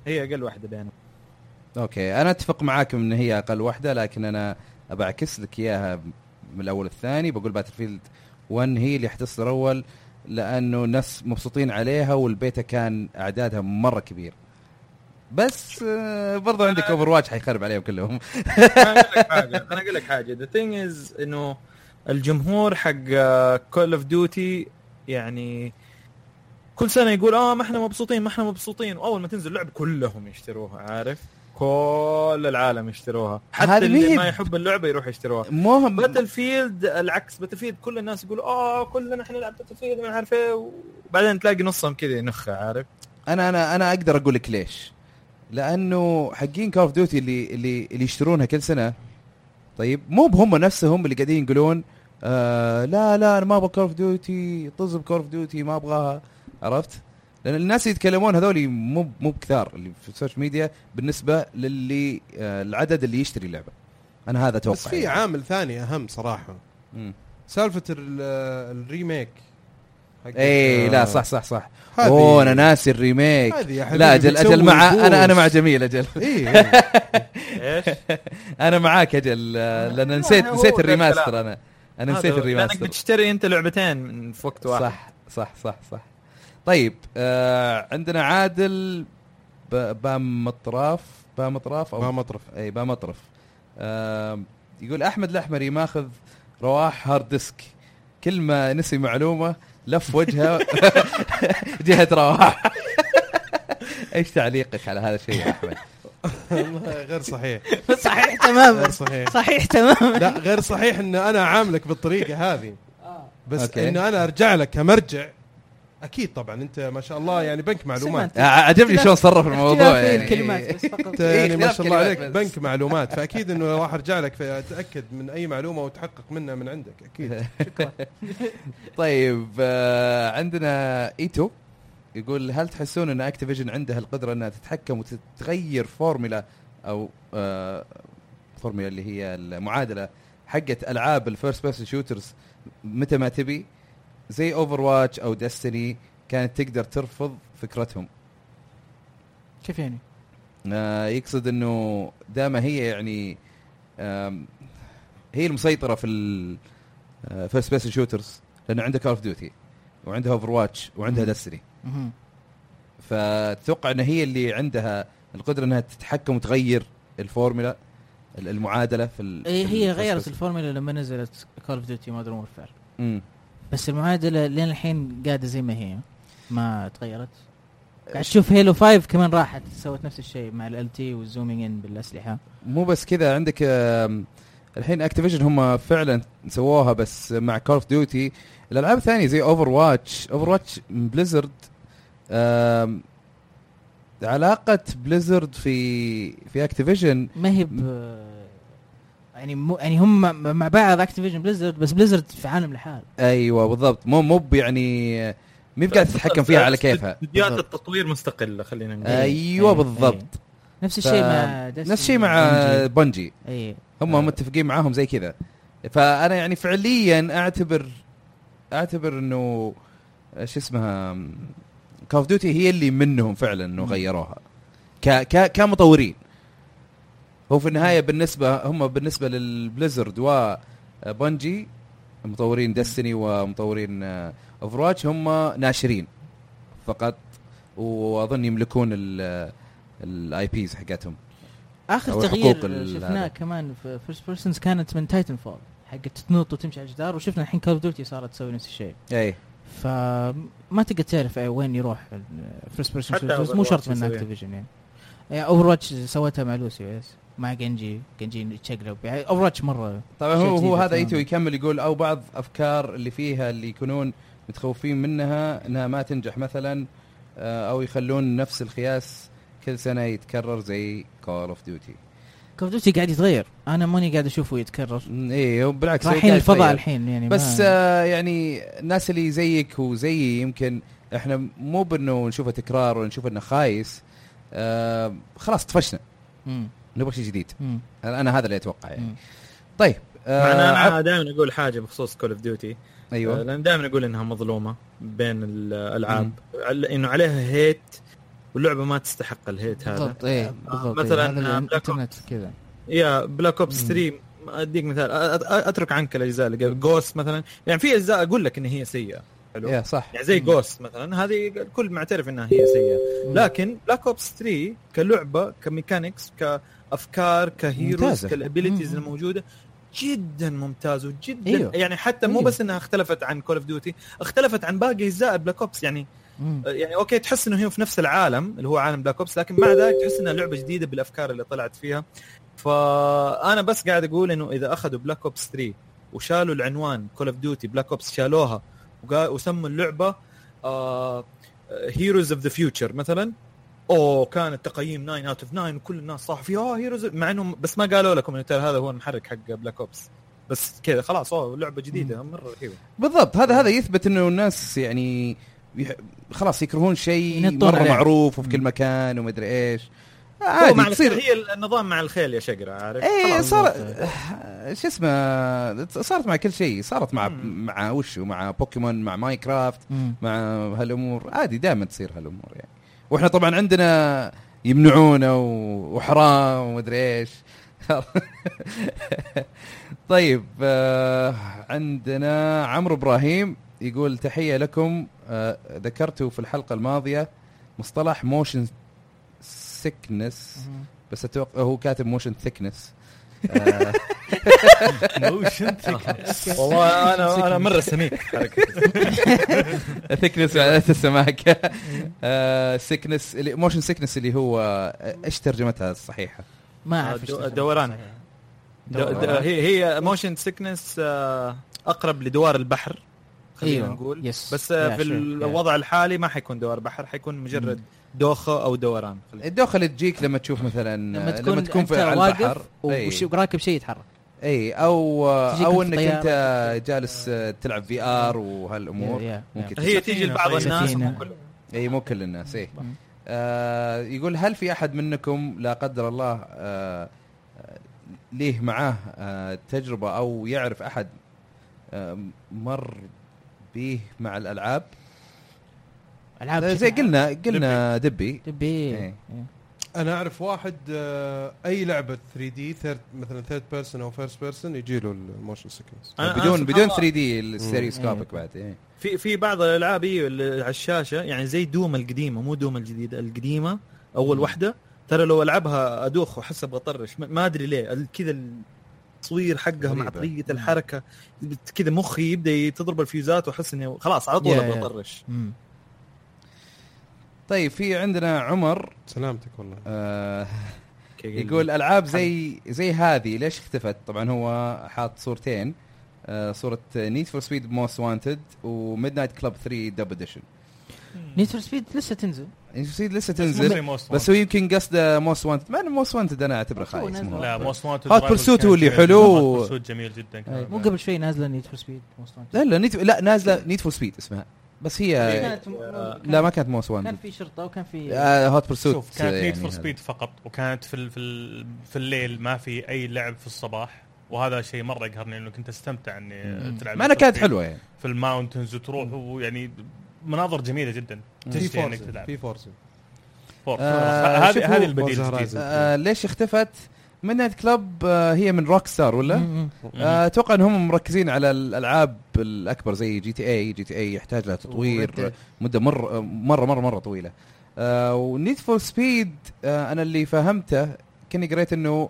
هي أقل واحدة بينهم okay أنا أتفق معاكم إن هي أقل واحدة لكن أنا أبى أعكس لك إياها من الأول الثاني بقول باتل فيلد 1 هي اللي حتصدر اول لأنه الناس مبسوطين عليها والبيتا كان أعدادها مرة كبير. بس آه، برضو عندك اوفر واتش حيخرب عليهم كلهم. أنا أقول لك حاجة أنا أقول لك حاجة. the thing is إنه الجمهور حق كول اوف ديوتي يعني كل سنة يقول آه ما إحنا مبسوطين ما إحنا مبسوطين. وأول ما تنزل اللعبه كلهم يشتروها عارف؟ كل العالم يشتروها. حتى اللي. ما يحب اللعبة يروح يشتروها. مو باتل فيلد العكس باتل فيلد كل الناس يقولوا آه كلنا إحنا نلعب باتل فيلد ما عارف إيه. وبعدين تلاقي نصهم كذا ينخ عارف؟ أنا أنا أنا أقدر أقول لك ليش. لأنه حقين كول اوف ديوتي اللي اللي اللي يشترونها كل سنة طيب مو بهم نفسهم اللي قاعدين يقولون آه لا لا أنا ما أبغى كول اوف ديوتي طز بكول اوف ديوتي ما أبغاها. عرفت؟ لأن الناس اللي يتكلمون هذول مو مو بكثار اللي في ال social media بالنسبة للي آه العدد اللي يشتري اللعبه أنا هذا أتوقع بس في عامل ثاني أهم صراحة مم. سالفة ال- ال remake اي آه، لا صح صح صح أوه أنا ناسي ال remake هذه يا حبيبي لا أجل أجل مع. أنا أنا مع جميل أجل اي إي. إيش؟ أنا معاك أجل آه، لأن نسيت نسيت ال remaster. أنا أنا نسيت هو. لأنك ال remaster بتشتري أنت لعبتين من في وقت واحد صح صح صح صح طيب آه عندنا عادل بام مطراف بام مطراف أو ما مطرف. أي بام مطرف. آه يقول أحمد الأحمري ماخذ رواح hard disk كل ما نسي معلومة لف وجهه جهة رواح. إيش تعليقك على هذا الشيء يا أحمد؟ والله غير صحيح. صحيح تماما غير صحيح. صحيح تماما لا غير صحيح إن أنا عاملك بالطريقة هذه. بس okay. انه أنا أرجع لك كمرجع أكيد طبعا أنت ما شاء الله يعني بنك معلومات. عجبني شلون صرف الموضوع يعني. الكلمات بس فقط. يعني ما شاء الله عليك. بنك معلومات فأكيد إنه راح أرجع لك اتاكد من أي معلومة وتحقق منها من عندك أكيد. طيب آه عندنا إيتو يقول هل تحسون إن Activision عندها القدرة إنها تتحكم وتتغير فورمولا أو آه فورمولا اللي هي المعادلة حقت ألعاب ال first person shooters متى ما تبي؟ زي Overwatch أو Destiny كانت تقدر ترفض فكرتهم كيف يعني؟ آه يقصد إنه دام هي يعني هي المسيطرة في ال first person shooters لأنه عندها Call of Duty وعندها Overwatch وعندها. Destiny مهم. فتتوقع إن هي اللي عندها القدرة إنها تتحكم وتغير الفورمولا ال- المعادلة في ال إيه هي غيرت. الفورمولا لما نزلت Call of Duty Modern Warfare. بس المعادلة لين الحين قاعدة زي ما هي. ما تغيرت. قاعد تشوف Halo 5 كمان راحت سوت نفس الشيء مع ال تي وال zooming in بالأسلحة. مو بس كذا عندك الحين Activision هم فعلا سووها بس مع Call of Duty الألعاب الثانية زي Overwatch Overwatch Blizzard علاقة Blizzard في في Activision ما هي ب يعني مو يعني هم مع بعض Activision Blizzard بس Blizzard في عالم لحال أيوه بالضبط. مو مو يعني مو قاعدة تتحكم فيها على كيفها. استديوهات. التطوير مستقلة خلينا نقول. أيوه بالضبط. نفس الشيء مع نفس الشيء مع Bungie أي. هم آه. متفقين معاهم زي كذا. فأنا يعني فعليا اعتبر أعتبر إنه شو اسمها Call of Duty هي اللي منهم فعلا إنه. غيروها. ك ك كمطورين. هو في النهاية بالنسبة هم بالنسبة لل Blizzard و Bungie مطورين Destiny ومطورين Overwatch هم ناشرين فقط وأظن يملكون ال IPs حقتهم آخر تغيير شفناه. كمان في first persons كانت من Titanfall حقت تنط وتمشي على الجدار وشفنا الحين Call of Duty صارت تسوي نفس الشيء إي فما تقدر تعرف وين يروح ال first person مو شرط من. Activision يعني Overwatch سوتها مع Lucio بس مع Genji Genji يتشقلب يعني Overwatch مرة طبعا هو هو هذا. إيتو يكمل يقول أو بعض أفكار اللي فيها اللي يكونون متخوفين منها إنها ما تنجح مثلا آه، أو يخلون نفس القياس كل سنة يتكرر زي Call of Duty كول اوف ديوتي قاعد يتغير. أنا ماني قاعد أشوفه يتكرر. هو بالعكس رايحين الفضاء. الحين يعني بس آه يعني الناس اللي زيك وزيي يمكن إحنا مو بانه نشوفه تكرار ولا نشوف إنه خايس. آه خلاص طفشنا. نبغى شيء جديد. مم. أنا أنا هذا اللي أتوقع يعني. مم. طيب آه أنا دائما أقول حاجة بخصوص كول اوف ديوتي أيوه. لأن دائما أقول إنها مظلومة بين الألعاب. إنه عليها hate واللعبة ما تستحق ال hate هذا. بالضبط إيه بالضبط مثلاً إيه. Black الإنترنت كذا. يا Black Ops مم. 3 أديك مثال. أترك عنك الأجزاء اللي قبل. Ghost مثلا. يعني في أجزاء أقول لك إن هي سيئة. حلو يا صح يعني زي. Ghost مثلا هذه الكل معترف إنها هي سيئة لكن Black Ops 3 كلعبة ك mechanics كأفكار ك heroes. كال abilities. الموجودة جدا ممتاز وجدا أيوه. يعني حتى مو أيوه. بس إنها اختلفت عن Call of Duty اختلفت عن باقي أجزاء Black Ops يعني مم. يعني okay تحس إنه هي في نفس العالم اللي هو عالم Black Ops لكن مع ذلك تحس إنها لعبة جديدة بالأفكار اللي طلعت فيها فأنا بس قاعد أقول إنه إذا أخذوا Black Ops 3 وشالوا العنوان Call of Duty Black Ops شالوها وسموا اللعبة Heroes of the Future مثلا. أوه كانت تقييم 9 out of 9 وكل الناس صاحوا فيها اوه Heroes مع انهم بس ما قالوا لكم انه ترى هذا هو المحرك حق Black Ops بس كذا خلاص أوه لعبة جديدة مرة رهيبة. بالضبط هذا هذا يثبت إنه الناس يعني خلاص يكرهون شيء مرة عليه. معروف وفي كل. مكان ومدري إيش. عادي مع تصير. هي النظام مع الخيل يا شقرة عارف؟ خلاص. صار شو اسمه صارت مع كل شيء. صارت مع مم. مع وش مع بوكيمون مع Minecraft. مع هالأمور. عادي دائما تصير هالأمور يعني. وإحنا طبعا عندنا يمنعونا وحرام ومدري إيش. طيب آه عندنا عمرو إبراهيم يقول تحية لكم. آه ذكرتوا في الحلقة الماضية مصطلح motion sickness مم. بس أتوقع هو كاتب motion thickness آه. motion والله أنا أنا مرة سميك. thickness على السماكه sickness motion sickness اللي هو آه، إيش ترجمتها الصحيحة؟ ما أعرف تسمى. دوران. هي هي motion sickness أقرب لدوار البحر خلينا أيوه. نقول. yes. بس آه، في. الوضع الحالي ما حيكون دوار بحر حيكون مجرد دوخة أو دوران خلينا الدوخة اللي تجيك لما تشوف مثلا لما تكون, لما تكون في على البحر وراكب شيء يتحرك إي أو أو إنك. أنت جالس تلعب VR وهالأمور ممكن هي. تيجي لبعض الناس. مو كلهم. إي مو كل الناس إي. آه يقول هل في أحد منكم لا قدر الله آه آه، ليه معاه آه تجربة أو يعرف أحد آه مر به مع الألعاب ألعاب زي قلنا قلنا دبي تبي إيه. أنا أعرف واحد آه، أي لعبة 3D مثلا third person أو first person يجي له ال motion sickness بدون بدون الله 3D ال stereoscopic إيه. بعد إيه. في في بعض الألعاب هي اللي على الشاشة يعني زي دوم القديمة مو دوم الجديدة القديمة أول. واحدة ترى لو ألعبها أدوخ واحس بطرش ما- ما أدري ليه كذا التصوير حقها مع. طريقة الحركة كذا مخي يبدأ تضرب الفيوزات وأحس إني خلاص على طول. أبغى أطرش. طيب في عندنا عمر سلامتك والله. آه يقول ألعاب زي زي هذه ليش اختفت؟ طبعا هو حاط صورتين آه صورة نيد فور سبيد موست وانتد وميد نايت كلب 3 دب اديشن نيد فور سبيد لسه تنزل. نيد فور سبيد لسه تنزل بس هو يمكن قصده موست وانتد مع انه موست وانتد أنا أعتبره خايس لا. موست وانتد Hot Pursuit هو اللي حلو. Pursuit جميل جدا. مو قبل شوي نازلة نيد فور سبيد لا لا نيد لا نازلة نيد فور سبيد اسمها. بس هي كانت لا ما كانت موست كان وانتد في شرطة وكان في هوت بيرسوت شوف كانت نيد فور سبيد فقط وكانت في ال- في ال- في الليل ما في أي لعب في الصباح وهذا شيء مرة يقهرني إنه كنت أستمتع إني. تلعب ما أنا Need for كانت Speed حلوة يعني. في الماونتنز وتروح ويعني مناظر جميلة جدا تشتهي إنك تلعب. في فورزا فور. آه، هذه هذه البديل. آه ليش اختفت؟ ميد نايت كلب آه هي من روك ستار ولا؟ آه، أتوقع إنهم مركزين على الألعاب الأكبر زي جي تي اي جي تي اي يحتاج لها تطوير Dead. مدة مره مره مره مرة طويلة. ونيد فور سبيد أنا اللي فهمته كاني قريت إنه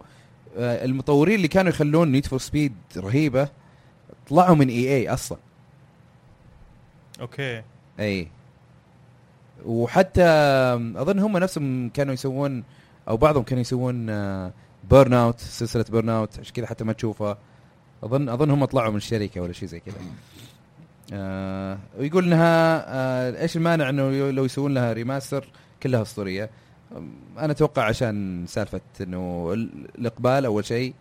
آه المطورين اللي كانوا يخلون Need for Speed رهيبة طلعوا من EA أصلا. okay. إي. وحتى أظن هم نفسهم كانوا يسوون أو بعضهم كانوا يسوون Burnout سلسلة Burnout عشان كذا حتى ما تشوفها. أظن أظن هم طلعوا من الشركة ولا شيء زي كذا. آه ويقول انها آه إيش المانع إنه لو يسوون لها remaster كلها أسطورية. أنا أتوقع عشان سالفة إنه ال- الإقبال أول شيء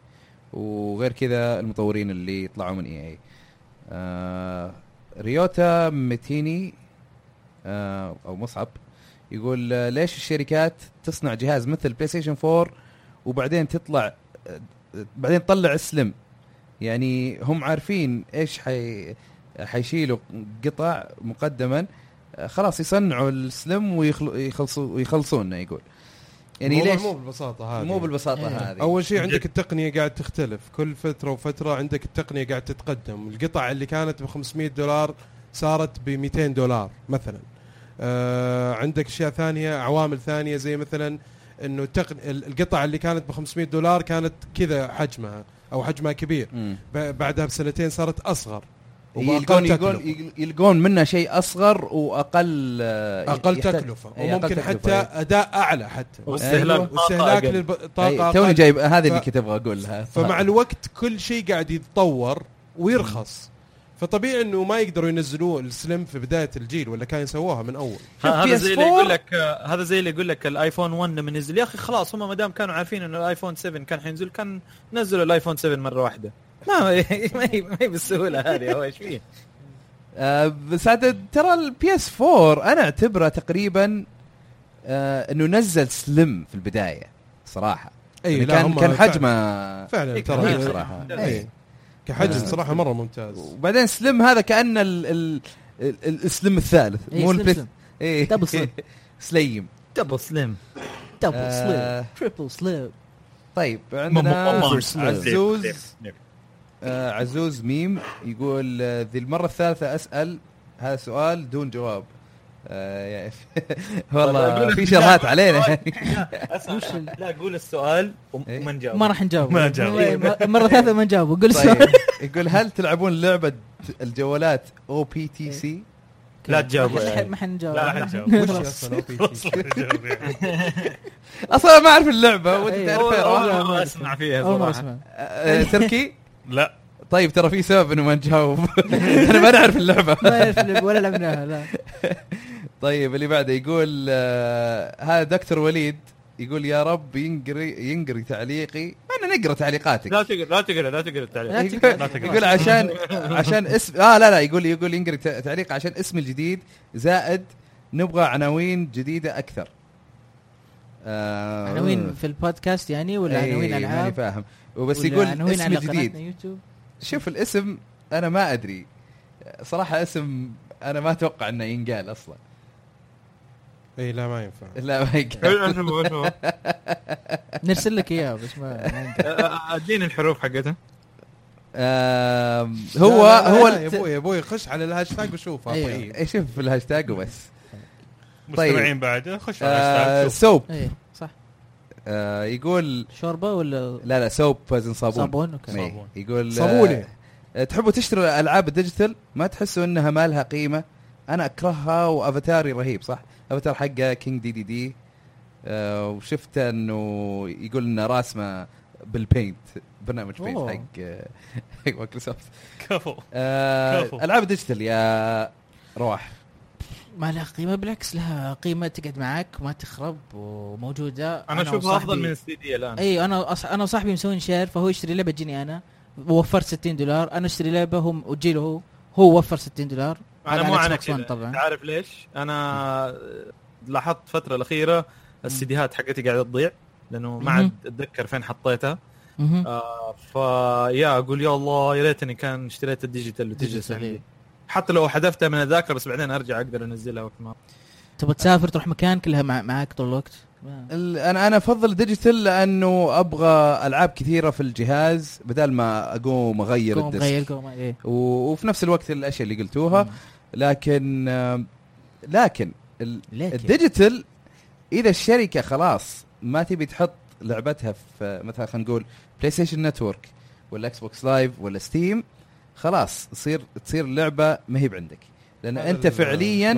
وغير كذا المطورين اللي طلعوا من EA. آه ريوتا متيني آه أو مصعب يقول آه، ليش الشركات تصنع جهاز مثل PlayStation 4 وبعدين تطلع بعدين تطلع slim. يعني هم عارفين إيش حي حيشيلوا قطع مقدما خلاص يصنعوا السلم ويخلصوا ويخلصون يقول. يعني ليش؟ مو بالبساطة هذه. مو بالبساطة إيه. هذه. أول شيء عندك التقنية قاعد تختلف. كل فترة وفترة عندك التقنية قاعد تتقدم. القطع اللي كانت ب 500 دولار صارت ب 200 دولار مثلا. آه عندك أشياء ثانية عوامل ثانية زي مثلا إنه التقن... ال- القطع اللي كانت ب 500 دولار كانت كذا حجمها أو حجمها كبير. بعدها بسنتين صارت أصغر. يلقون يلقون. يلقون منه شيء أصغر وأقل آه، أقل تكلفة. أقل وممكن تكلفة، حتى. أداء أعلى حتى. واستهلاك أيوة. واستهلاك. للطاقه توني جايب هذه اللي كنت أبغى أقولها. فمع الوقت كل شيء قاعد يتطور ويرخص. فطبيعي إنه ما يقدروا ينزلوه السلم في بداية الجيل ولا كان يسووها من أول. هذا زي اللي PS4 يقول لك هذا زي اللي يقول لك الآيفون 1 لما نزل يا أخي خلاص هم ما دام كانوا عارفين إنه الآيفون 7 كان حينزل كان نزلوا ال iPhone 7 مرة واحدة. ما ما هي ما هي بالسهولة هذه هو إيش فيه آه بس عاد ترى ال PS4 أنا أعتبره تقريبا آه إنه نزل slim في البداية صراحة. إي يعني كان كان حجمه فعلا ترى. صراحة. كحجم آه. صراحة مرة ممتاز وبعدين slim هذا كانه ال ال ال- ال slim الثالث إيه، مو البث. إيه double slim. slim double slim double آه. slim triple slim طيب عندنا. عزوز آه عزوز ميم يقول آه، ذي المرة الثالثة أسأل هذا سؤال دون جواب آه والله في شرهات علينا. اسمع لا قول السؤال إيه. وما نجاوب. ما راح نجاوب. ما نجاوب. مرة ثالثة ما نجاوب. قول طيب السؤال. يقول هل تلعبون لعبة الجوالات أو بي تي سي؟ لا تجاوب. ما حن- ما حنجاوب لا حنجاوب. أصلا ما أعرف اللعبة. وانت أيوة. تعرفها. مرة ما. أسمع فيها اول صراحة. أسمع. آه، تركي؟ لا. طيب ترى في سبب إنه ما نجاوب. أنا ما نعرف اللعبة. ما يعرف ولا لعبناها لا. طيب اللي بعده يقول آه هذا دكتور وليد يقول يا رب ينقري ينقري تعليقي. أنا نقرأ تعليقاتك. لا تقرأ لا تقرأ لا تقرأ التعليق. لا يقول. يقول عشان عشان اسم آه لا لا يقول يقول ينقري تعليق عشان اسمي الجديد زائد نبغى عناوين جديدة أكثر. آه عناوين في البودكاست يعني ولا إيه، عناوين ماني العاب فاهم. وبس يقول قناتنا يوتيوب؟ شوف الاسم أنا ما أدري. صراحة اسم أنا ما أتوقع إنه ينقال أصلا. إي لا ما ينفع. لا ما ينقال نرسل لك اياه بس ما. أديني الحروف حقتها. هو هو يا أبوي يا أبوي خش على الهاشتاج وشوفها أيوة. طيب إيه، شوف في الهاشتاج وبس. مستمعين بعد خش على آه الهاشتاج. سوب. إيه صح. آه يقول شوربة ولا لا لا سوب وزن صابون. صابون أوكي. إيه، صابون. يقول صابونة. آه تحبوا تشتروا الألعاب الديجيتال؟ ما تحسوا إنها ما لها قيمة؟ أنا أكرهها وأفاتاري رهيب صح؟ أفاتار حقه كينج دي دي دي آه وشفت إنه يقول إنه راسمه بال Paint برنامج Paint أوه. حق حق مايكروسوفت. كفو. آه كفو. ألعاب ال digital يا رواح. ما لها قيمة بالعكس لها قيمة تقعد معك ما تخرب وموجودة. أنا أشوفها أفضل من السي دي الآن. إي أنا أص... أنا وصاحبي مسوين share فهو يشتري لعبة تجيني أنا ووفرت 60 دولار. أنا أشتري لعبة هم وتجيله هو هو وفر 60 دولار. أنا مو أنا كذا. طبعا. عارف ليش؟ أنا لاحظت الفترة الأخيرة السيديهات حقتي قاعدة تضيع لأنه ما عاد. أتذكر فين حطيتها. آه فيا أقول يا الله يا ليتني كان اشتريت ال digital وتجلس عندي. إيه. حتى لو حذفتها من الذاكرة بس بعدين أرجع أقدر أنزلها وقت ما. تبغى تسافر تروح مكان كلها مع... معك طول الوقت؟ أنا أنا أفضل digital لأنه أبغى ألعاب كثيرة في الجهاز بدل ما أقوم أغير قوم ال disc. غير قوم إيه. و- وفي نفس الوقت الأشياء اللي قلتوها. لكن لكن ال- لكن. ال digital إذا الشركة خلاص ما تبي تحط لعبتها في مثلا خلينا نقول PlayStation Network ولا Xbox Live ولا Steam خلاص تصير تصير اللعبة ما هي بعندك لأن أنت فعليا.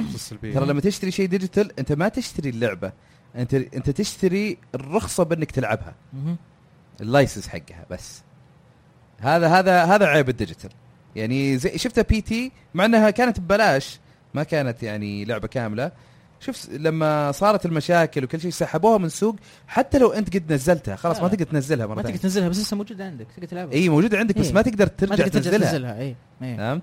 ترى لما تشتري شيء digital أنت ما تشتري اللعبة أنت أنت تشتري الرخصة بأنك تلعبها. ال license حقها بس هذا هذا هذا عيب ال digital يعني زي شفتها P.T. مع إنها كانت ببلاش ما كانت يعني لعبة كاملة. شوف لما صارت المشاكل وكل شيء سحبوها من السوق حتى لو أنت قد نزلتها خلاص لا ما. تقدر تنزلها مرة ما تقدر تنزلها بس لسه موجودة عندك تقدر تلعبها. إي موجودة عندك بس إيه. ما تقدر ما ترجع تقدر ترجع تنزلها. تنزلها إي إيه. فهمت؟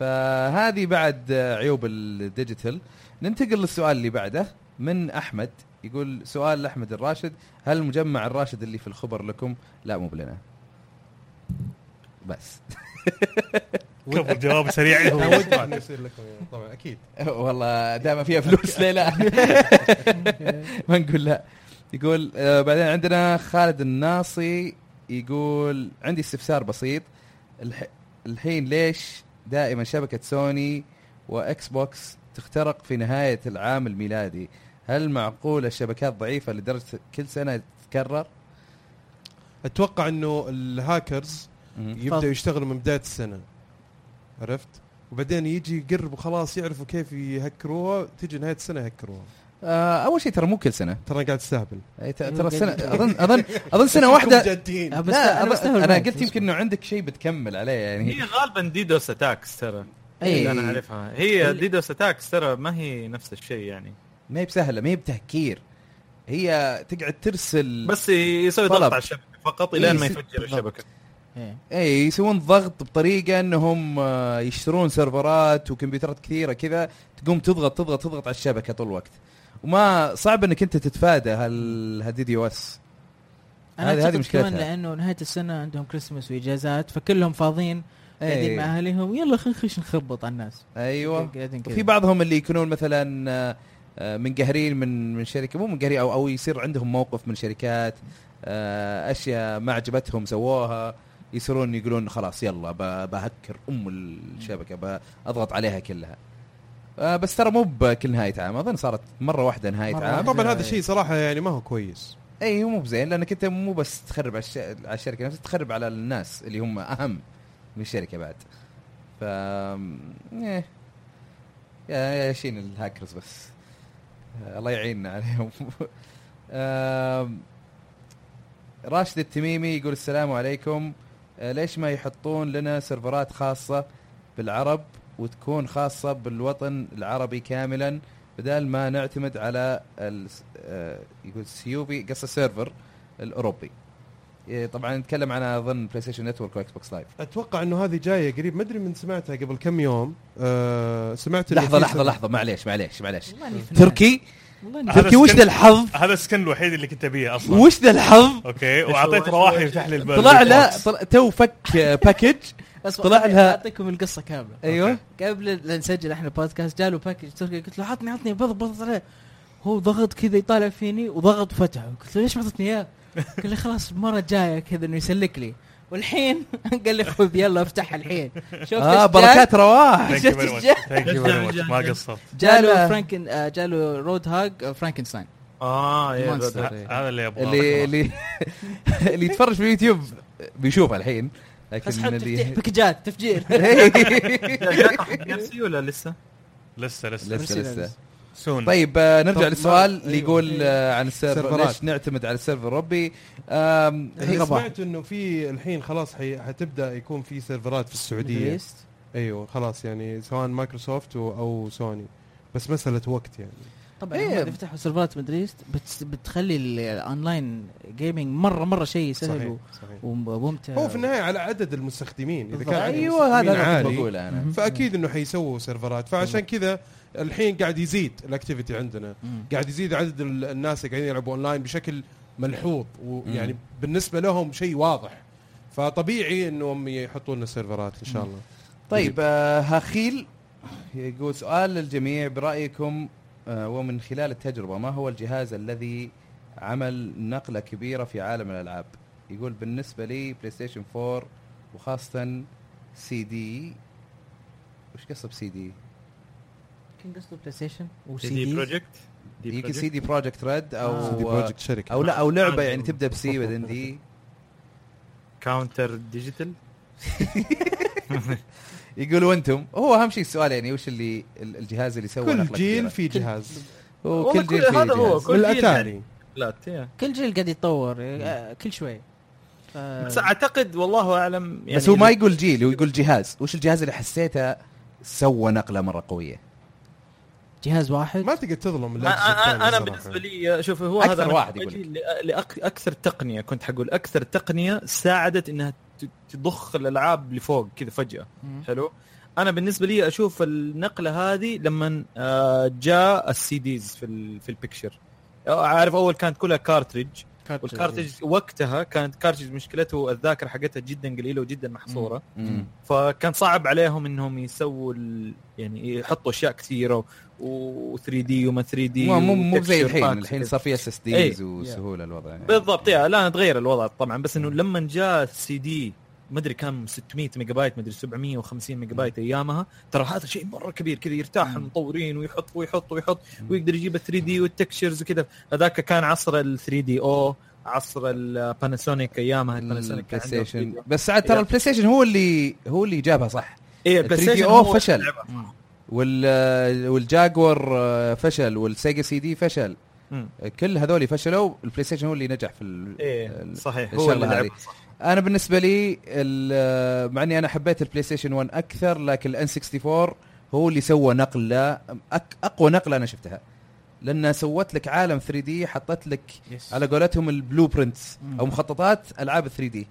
فهذه بعد عيوب ال digital. ننتقل للسؤال اللي بعده من أحمد. يقول سؤال لأحمد الراشد هل مجمع الراشد اللي في الخبر لكم لا مو بلنا. بس. كفو جواب سريع. يصير لكم يعني، طبعا أكيد. والله دام فيها فلوس ليه لا؟ ما نقول لا. يقول آه بعدين عندنا خالد الناصي يقول عندي استفسار بسيط. الح... الحين ليش دائما شبكة سوني و Xbox تخترق في نهاية العام الميلادي؟ هل معقول الشبكات ضعيفة لدرجة كل سنة تتكرر؟ أتوقع إنه الهاكرز يبداوا يشتغلوا من بداية السنة. عرفت؟ وبعدين يجي يقرب وخلاص يعرفوا كيف يهكروها تيجي نهاية السنة يهكروها. آه أول شيء ترى مو كل سنة. ترى قاعد استهبل أي ت- ترى السنة اظن اظن أظن سنة واحدة جادين. آه، بس لا أنا أنا. قلت يمكن إنه عندك شيء بتكمل عليه يعني. هي غالبا DDoS attacks ترى. إيه. اللي أنا أعرفها. هي DDoS attacks ترى ما هي نفس الشيء يعني. ما هي بسهلة ما هي بتهكير. هي تقعد ترسل بس يسوي طلب. ضغط على الشبكة فقط الين إيه، ما يفجر. الشبكة. إيه. اي يسوون ضغط بطريقة إنهم آه، يشترون سيرفرات وكمبيوترات كثيرة كذا تقوم تضغط تضغط تضغط على الشبكة طول الوقت. وما صعب إنك أنت تتفادى هال هال DDoS هذه- هذه مشكلتها. كمان لأنه نهاية السنة عندهم كريسماس وإجازات فكلهم فاضيين قاعدين إيه. مع أهلهم يلا خلينا نخش نخبط على الناس. أيوه. في بعضهم اللي يكونون مثلا آه، آه، منقهرين من من شركة مو منقهرين أو أو يصير عندهم موقف من شركات أشياء ما عجبتهم سووها. يصيرون يقولون خلاص يلا بهكر أم الشبكة بضغط عليها كلها. آه، بس ترى مو بكل نهاية عام أظن صارت مرة واحدة نهاية مرة عام. طبعا هذا الشيء صراحة يعني ما هو كويس. اي مو بزين لأنك أنت مو بس تخرب على, الش... على الشركة نفسها تخرب على الناس اللي هم أهم من الشركة بعد. ف إيه. يا يا شين الهاكرز بس. آه، الله يعيننا عليهم. آم، راشد التميمي يقول السلام عليكم. آه، ليش ما يحطون لنا سيرفرات خاصة بالعرب وتكون خاصة بالوطن العربي كاملا بدل ما نعتمد على ال- آه، يقول سيوبي قصة server الأوروبي. إيه، طبعا نتكلم عن أظن بلاي ستيشن نتورك واكس بوكس لايف أتوقع إنه هذه جاية قريب. ما أدري من سمعتها قبل كم يوم. آه سمعت لحظة سر- لحظة معليش معليش معليش. تركي؟ تركي وش ذا الحظ؟ هذا السكن الوحيد اللي كنت أبيه أصلا. وش ذا الحظ؟ أوكي واعطيت رواحي يفتح لي الباب طلع له طلع تو فك باكج طلع لها- أعطيكم القصة كاملة. أيوه. قبل لا نسجل إحنا بودكاست جاله باكج تركي قلت له عطني عطني بضغط بضغط عليه. هو ضغط كذا يطالع فيني وضغط وفتحه. قلت له ليش ما اعطتني إياه؟ قال لي خلاص المره الجايه كذا إنه يسلك لي. والحين قال لي خذ يلا افتحها الحين. شوف آه بركات رواح. ما قصرت. جاله Franken آه، جاله Roadhog Frankenstein. آه. إيه. هذا اللي ابغاه اللي اللي اللي يتفرج في اليوتيوب بيشوفه الحين لكن اللي باكجات تفجير. نفسي ولا لسه؟ لسه لسه لسه. لسه. soon. طيب آه، نرجع للسؤال ما- اللي أيوه. يقول آه، عن ال server. ليش نعتمد على ال server الاوروبي هي سمعت إنه في الحين خلاص حي... حتبدأ يكون في سيرفرات في السعودية. أيوه خلاص يعني سواء مايكروسوفت و... أو سوني. بس مسألة وقت يعني. طبعا إيه. هم اذا فتحوا سيرفرات مدل ايست بت بتخلي ال online gaming مرة مرة شيء سهل صحيح و- صحيح. وممتع. هو في النهاية على عدد المستخدمين إذا كان أيوه هذا اللي بقوله أنا. فأكيد إنه حيسووا سيرفرات. فعشان كذا الحين قاعد يزيد ال activity عندنا. مم. قاعد يزيد عدد ال- الناس اللي قاعدين يلعبوا أونلاين بشكل ملحوظ. ويعني. بالنسبة لهم شيء واضح. فطبيعي إنهم يحطوا لنا سيرفرات إن شاء الله. طيب آه، هاخيل يقول سؤال للجميع. برأيكم آه، ومن خلال التجربة ما هو الجهاز الذي عمل نقلة كبيرة في عالم الألعاب؟ يقول بالنسبة لي بلاي ستيشن 4 وخاصة سي دي وش قصة بسي دي؟ كان قصده بلاي ستيشن سي وسي دي دي بروجكت يمكن سي دي بروجكت ريد آه. أو دي بروجكت شركه أو لا أو لعبة. يعني تبدأ بسي بعدين دي. كاونتر ديجيتال يقولوا أنتم. هو أهم شيء السؤال يعني وش اللي ال- الجهاز اللي سوى كل جيل؟ في جهاز. هو والله كل جيل هذا هو، جهاز. كل جيل والاتاري لا. كل جيل قاعد يتطور آه، كل شوي. ف- بس أعتقد والله أعلم يعني بس هو ما يقول جيل هو يقول جهاز. وش الجهاز اللي حسيته سوى نقلة مرة قوية؟ جهاز واحد؟ ما تقدر أنا- الأجهزة أنا صراحة. بالنسبة لي شوف هو أكثر هذا أنا واحد يقول. ل- لأك- أكثر تقنية كنت حقول أكثر تقنية ساعدت إنها ت- تضخ الألعاب لفوق كذا فجأة. مم. حلو؟ أنا بالنسبة لي أشوف النقلة هذه لما آه، جاء ال CDs في ال في ال picture. عارف أول كانت كلها cartridge وال cartridge وقتها كانت cartridge مشكلته الذاكرة حقتها جدا قليلة وجدا محصورة. مم. فكان صعب عليهم إنهم يسووا ال... يعني يحطوا أشياء كثيرة و 3D وما 3D مو مو زي الحين. الحين صار في SSDs. وسهولة الوضع يعني. بالضبط. يا لا تغير الوضع طبعا. بس إنه لما جاء السي دي ما أدري كم 600 ميجا بايت ما أدري 750 ميجا بايت أيامها ترى هذا شيء مرة كبير كذا يرتاح. المطورين ويحط ويحط ويحط ويقدر يجيب ال 3D وال textures وكذا هذاك كان عصر ال 3D أو عصر ال Panasonic أيامها ال Panasonic عندهم station 3D. بس ساعات ترى يا. ال Play Station هو اللي هو اللي جابها صح إيه ال Play 3 Station أو فشل. وال والجاكور آه، فشل وال Sega CD فشل مم. كل هذول فشلوا ال PlayStation هو اللي نجح في ال... إيه ال- صحيح هو اللي. لعبها صح أنا بالنسبة لي مع إني أنا حبيت ال PlayStation 1 أكثر لكن ال N64 هو اللي سوى نقلة أك أقوى نقلة أنا شفتها. لانها سوت لك عالم 3D حطت لك yes. على قولتهم ال blueprints. أو مخططات ألعاب 3D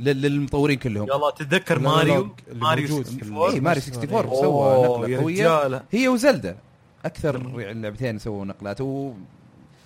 للمطورين كلهم. يلا تتذكر ماريو؟ ماريو موجود في 64 إيه، ماريو 64 إيه. سوى نقلة قوية. هي وزلدا أكثر يعني لعبتين سووا نقلات. و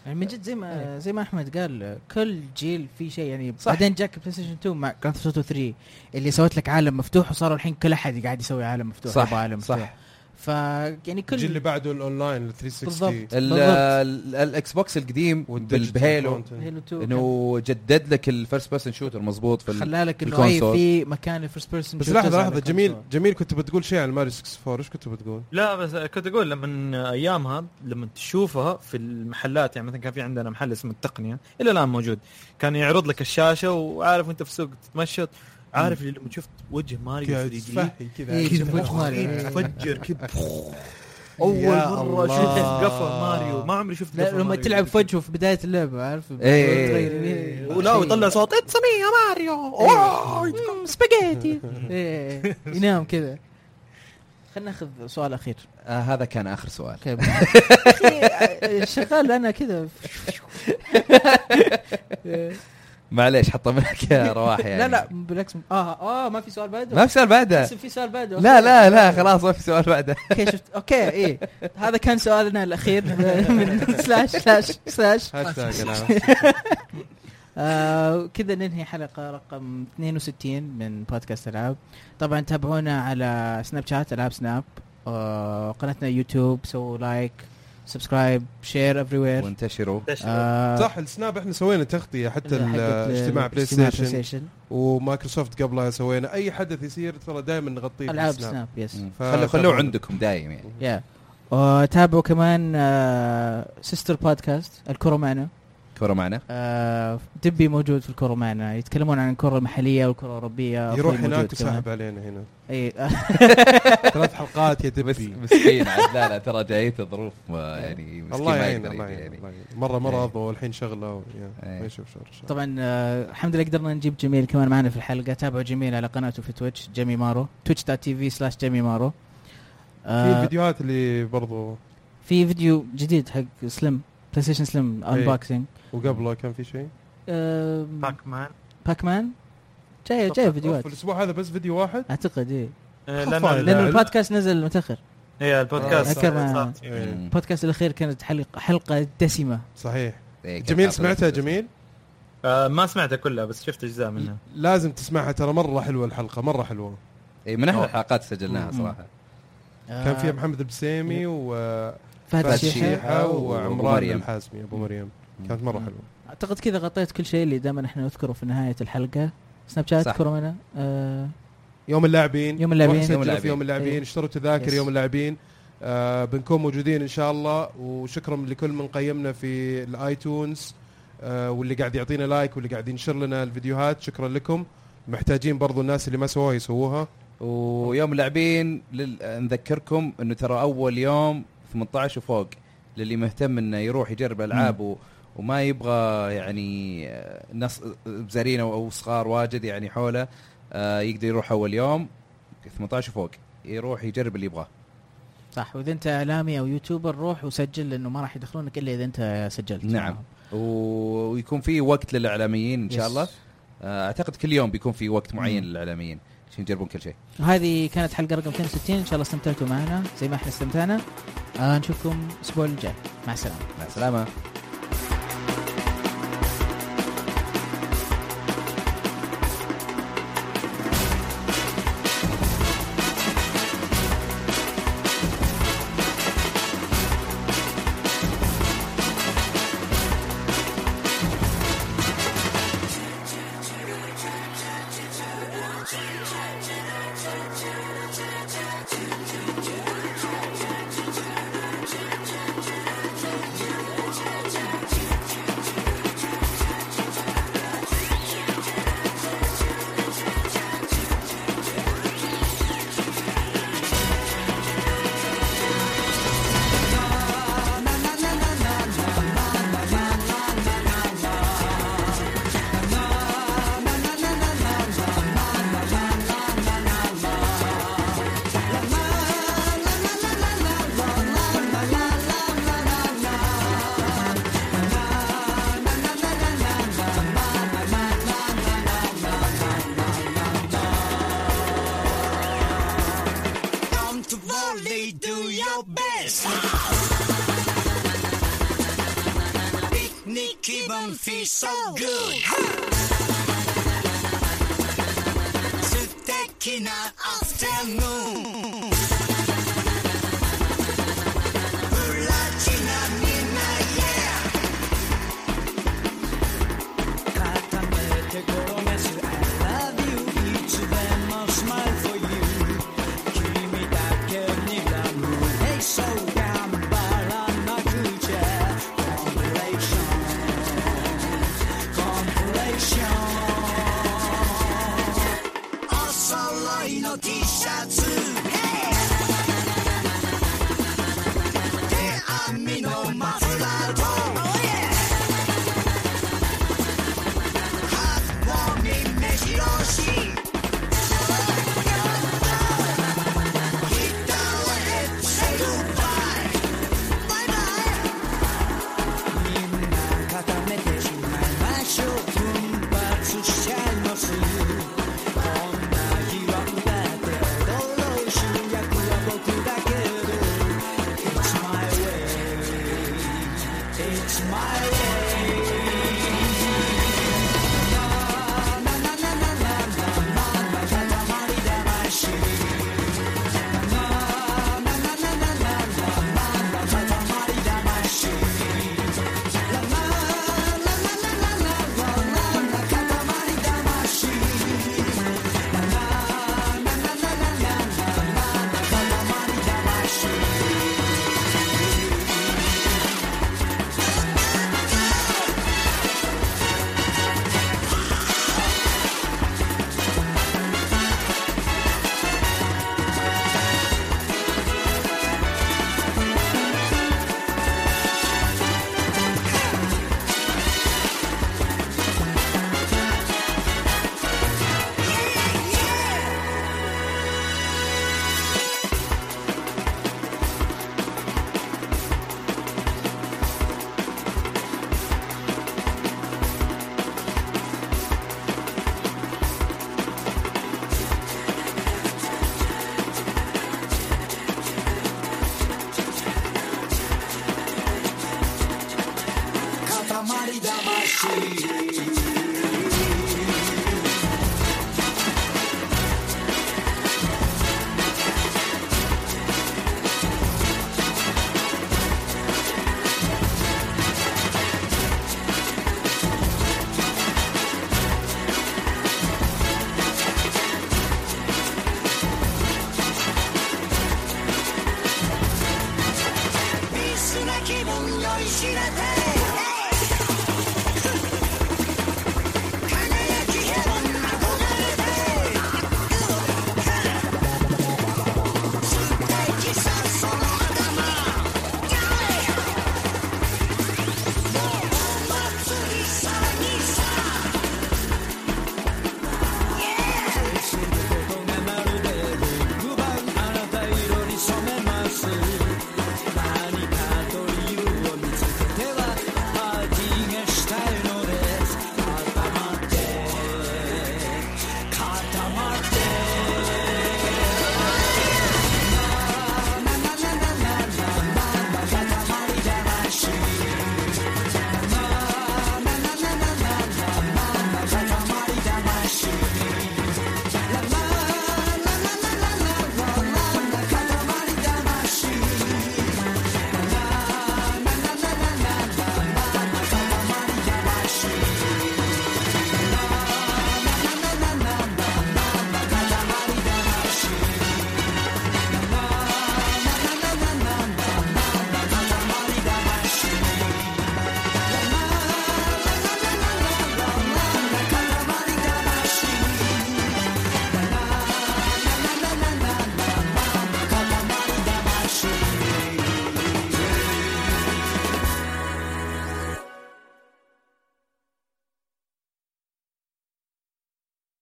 يعني من جد زي ما زي ما أحمد قال كل جيل في شيء يعني صح. بعدين جاك بلاي ستيشن 2 مع Grand Theft 3 اللي سوت لك عالم مفتوح وصاروا الحين كل أحد قاعد يسوي عالم مفتوح صح، عالم مفتوح صح. ف يعني كل الجيل اللي بعده الأونلاين ال 360 بالضبط. ال- بالضبط. ال- الاكس بوكس القديم وال digital بهيلو content. هيلو 2 إنه جدد لك ال first person shooter مضبوط في ال- خلالك انه في أي. في مكان ال first person بس لحظة لحظة جميل جميل كنت بتقول شيء عن ماريو 64 إيش كنت بتقول؟ لا بس كنت أقول لما أيامها لما تشوفها في المحلات يعني مثلا كان في عندنا محل اسمه التقنية إلى الآن موجود كان يعرض لك الشاشة وعارف انت في السوق تتمشى عارف اللي لما شفت وجه ماريو قاعد 3D كذا. إيه، كذا وجه ماريو. فجر كذا. أول مرة. شفت قفا ماريو. ما عمري شفت لا قفا لما ماريو. تلعب في وجهه في بداية اللعبة عارف؟ إيه. تغير يمين. ولا ويطلع صوت it's me يا ماريو. سباجيتي. إيه، ينام كذا. خلينا ناخذ سؤال أخير. آه هذا كان آخر سؤال. شغال أنا كذا. معليش حطمناك يا رواح يعني. لا لا بالعكس. آه آه ما في سؤال بعده. ما في سؤال بعده. بس في سؤال بعده. لا لا لا خلاص ما في سؤال بعده. okay شفت okay إيه. هذا كان سؤالنا الأخير. من slash slash slash. آه كذا ننهي حلقة رقم 62 من بودكاست ألعاب. طبعا تابعونا على سناب شات ألعاب سناب. آه قناتنا يوتيوب سووا like subscribe share everywhere وانتشروا صح السناب إحنا سوينا تغطية حتى الاجتماع بلاي ستيشن ومايكروسوفت قبلها سوينا. أي حدث يصير ترى دائما نغطيه ألعاب. سناب yes خلوه تابعوا. عندكم دايم يعني. يا وتابعوا كمان آه sister podcast الكرة معنا. كورة معنا؟ آه دبي موجود في الكرة معنا. يتكلمون عن الكرة المحلية والكرة الأوروبية. يروح هناك. وسحب علينا هنا. اي ثلاث حلقات يا دبي. مسكين. لا لا ترى جايته ظروف يعني مسكين الله ما يعين يقدر الله يعين يعني. الله يعين. مرة إيه. مرض والحين شغلة إيه. ما يشوف شغل. طبعا آه الحمد لله قدرنا نجيب جميل كمان معنا في الحلقة. تابعوا جميل على قناته في تويتش جيمي مارو تويتش dot TV slash جيمي مارو. في آه الفيديوهات اللي برضو في فيديو جديد حق سليم بلاي ستيشن slim إيه. unboxing وقبله كان في شيء؟ باك مان باك مان جاية جاية فيديوهات. في الأسبوع هذا بس فيديو واحد؟ أعتقد إيه. آه، خفايا. لأنه لأنه لا. البودكاست نزل متأخر. هي البودكاست أذكر ما- صارت- إيه. البودكاست الأخير كانت حلقه حلقة دسمة. صحيح. إيه، جميل سمعتها. جميل؟ آه، ما سمعتها كلها بس شفت أجزاء منها. لازم تسمعها ترى مرة حلوة الحلقة مرة حلوة. اي من أحلى. الحلقات سجلناها. صراحة. كان فيها محمد البسيمي وفهد فهد الشيحه وعمران. الحازمي أبو مريم كانت مرة. حلوة أعتقد كذا غطيت كل شيء اللي دائما إحنا نذكره في نهاية الحلقة سناب شات معنا آه يوم اللاعبين يوم اللاعبين. يوم في اللاعبين. يوم اللاعبين إيه. اشتروا تذاكر yes. يوم اللاعبين آه بنكون موجودين إن شاء الله وشكرا لكل من قيمنا في ال iTunes آه واللي قاعد يعطينا like واللي قاعد ينشر لنا الفيديوهات شكرا لكم محتاجين برضو الناس اللي ما سووها يسووها ويوم اللاعبين لل... نذكركم إنه ترى أول يوم 18 وفوق للي مهتم إنه يروح يجرب ألعاب و... وما يبغى يعني آه، ناس بزارين أو صغار واجد يعني حوله آه، يقدر يروح أول يوم 18 وفوق يروح يجرب اللي يبغاه صح وإذا أنت اعلامي أو يوتيوبر روح وسجل لأنه ما راح يدخلونك إلا إذا أنت سجلت نعم. ويكون في وقت للإعلاميين إن شاء. الله آه، أعتقد كل يوم بيكون في وقت معين مم. للإعلاميين عشان يجربون كل شيء. وهذه كانت حلقة رقم 62 إن شاء الله استمتعتوا معنا. زي ما إحنا استمتعنا. آه نشوفكم الأسبوع الجاي. مع السلامة. مع السلامة.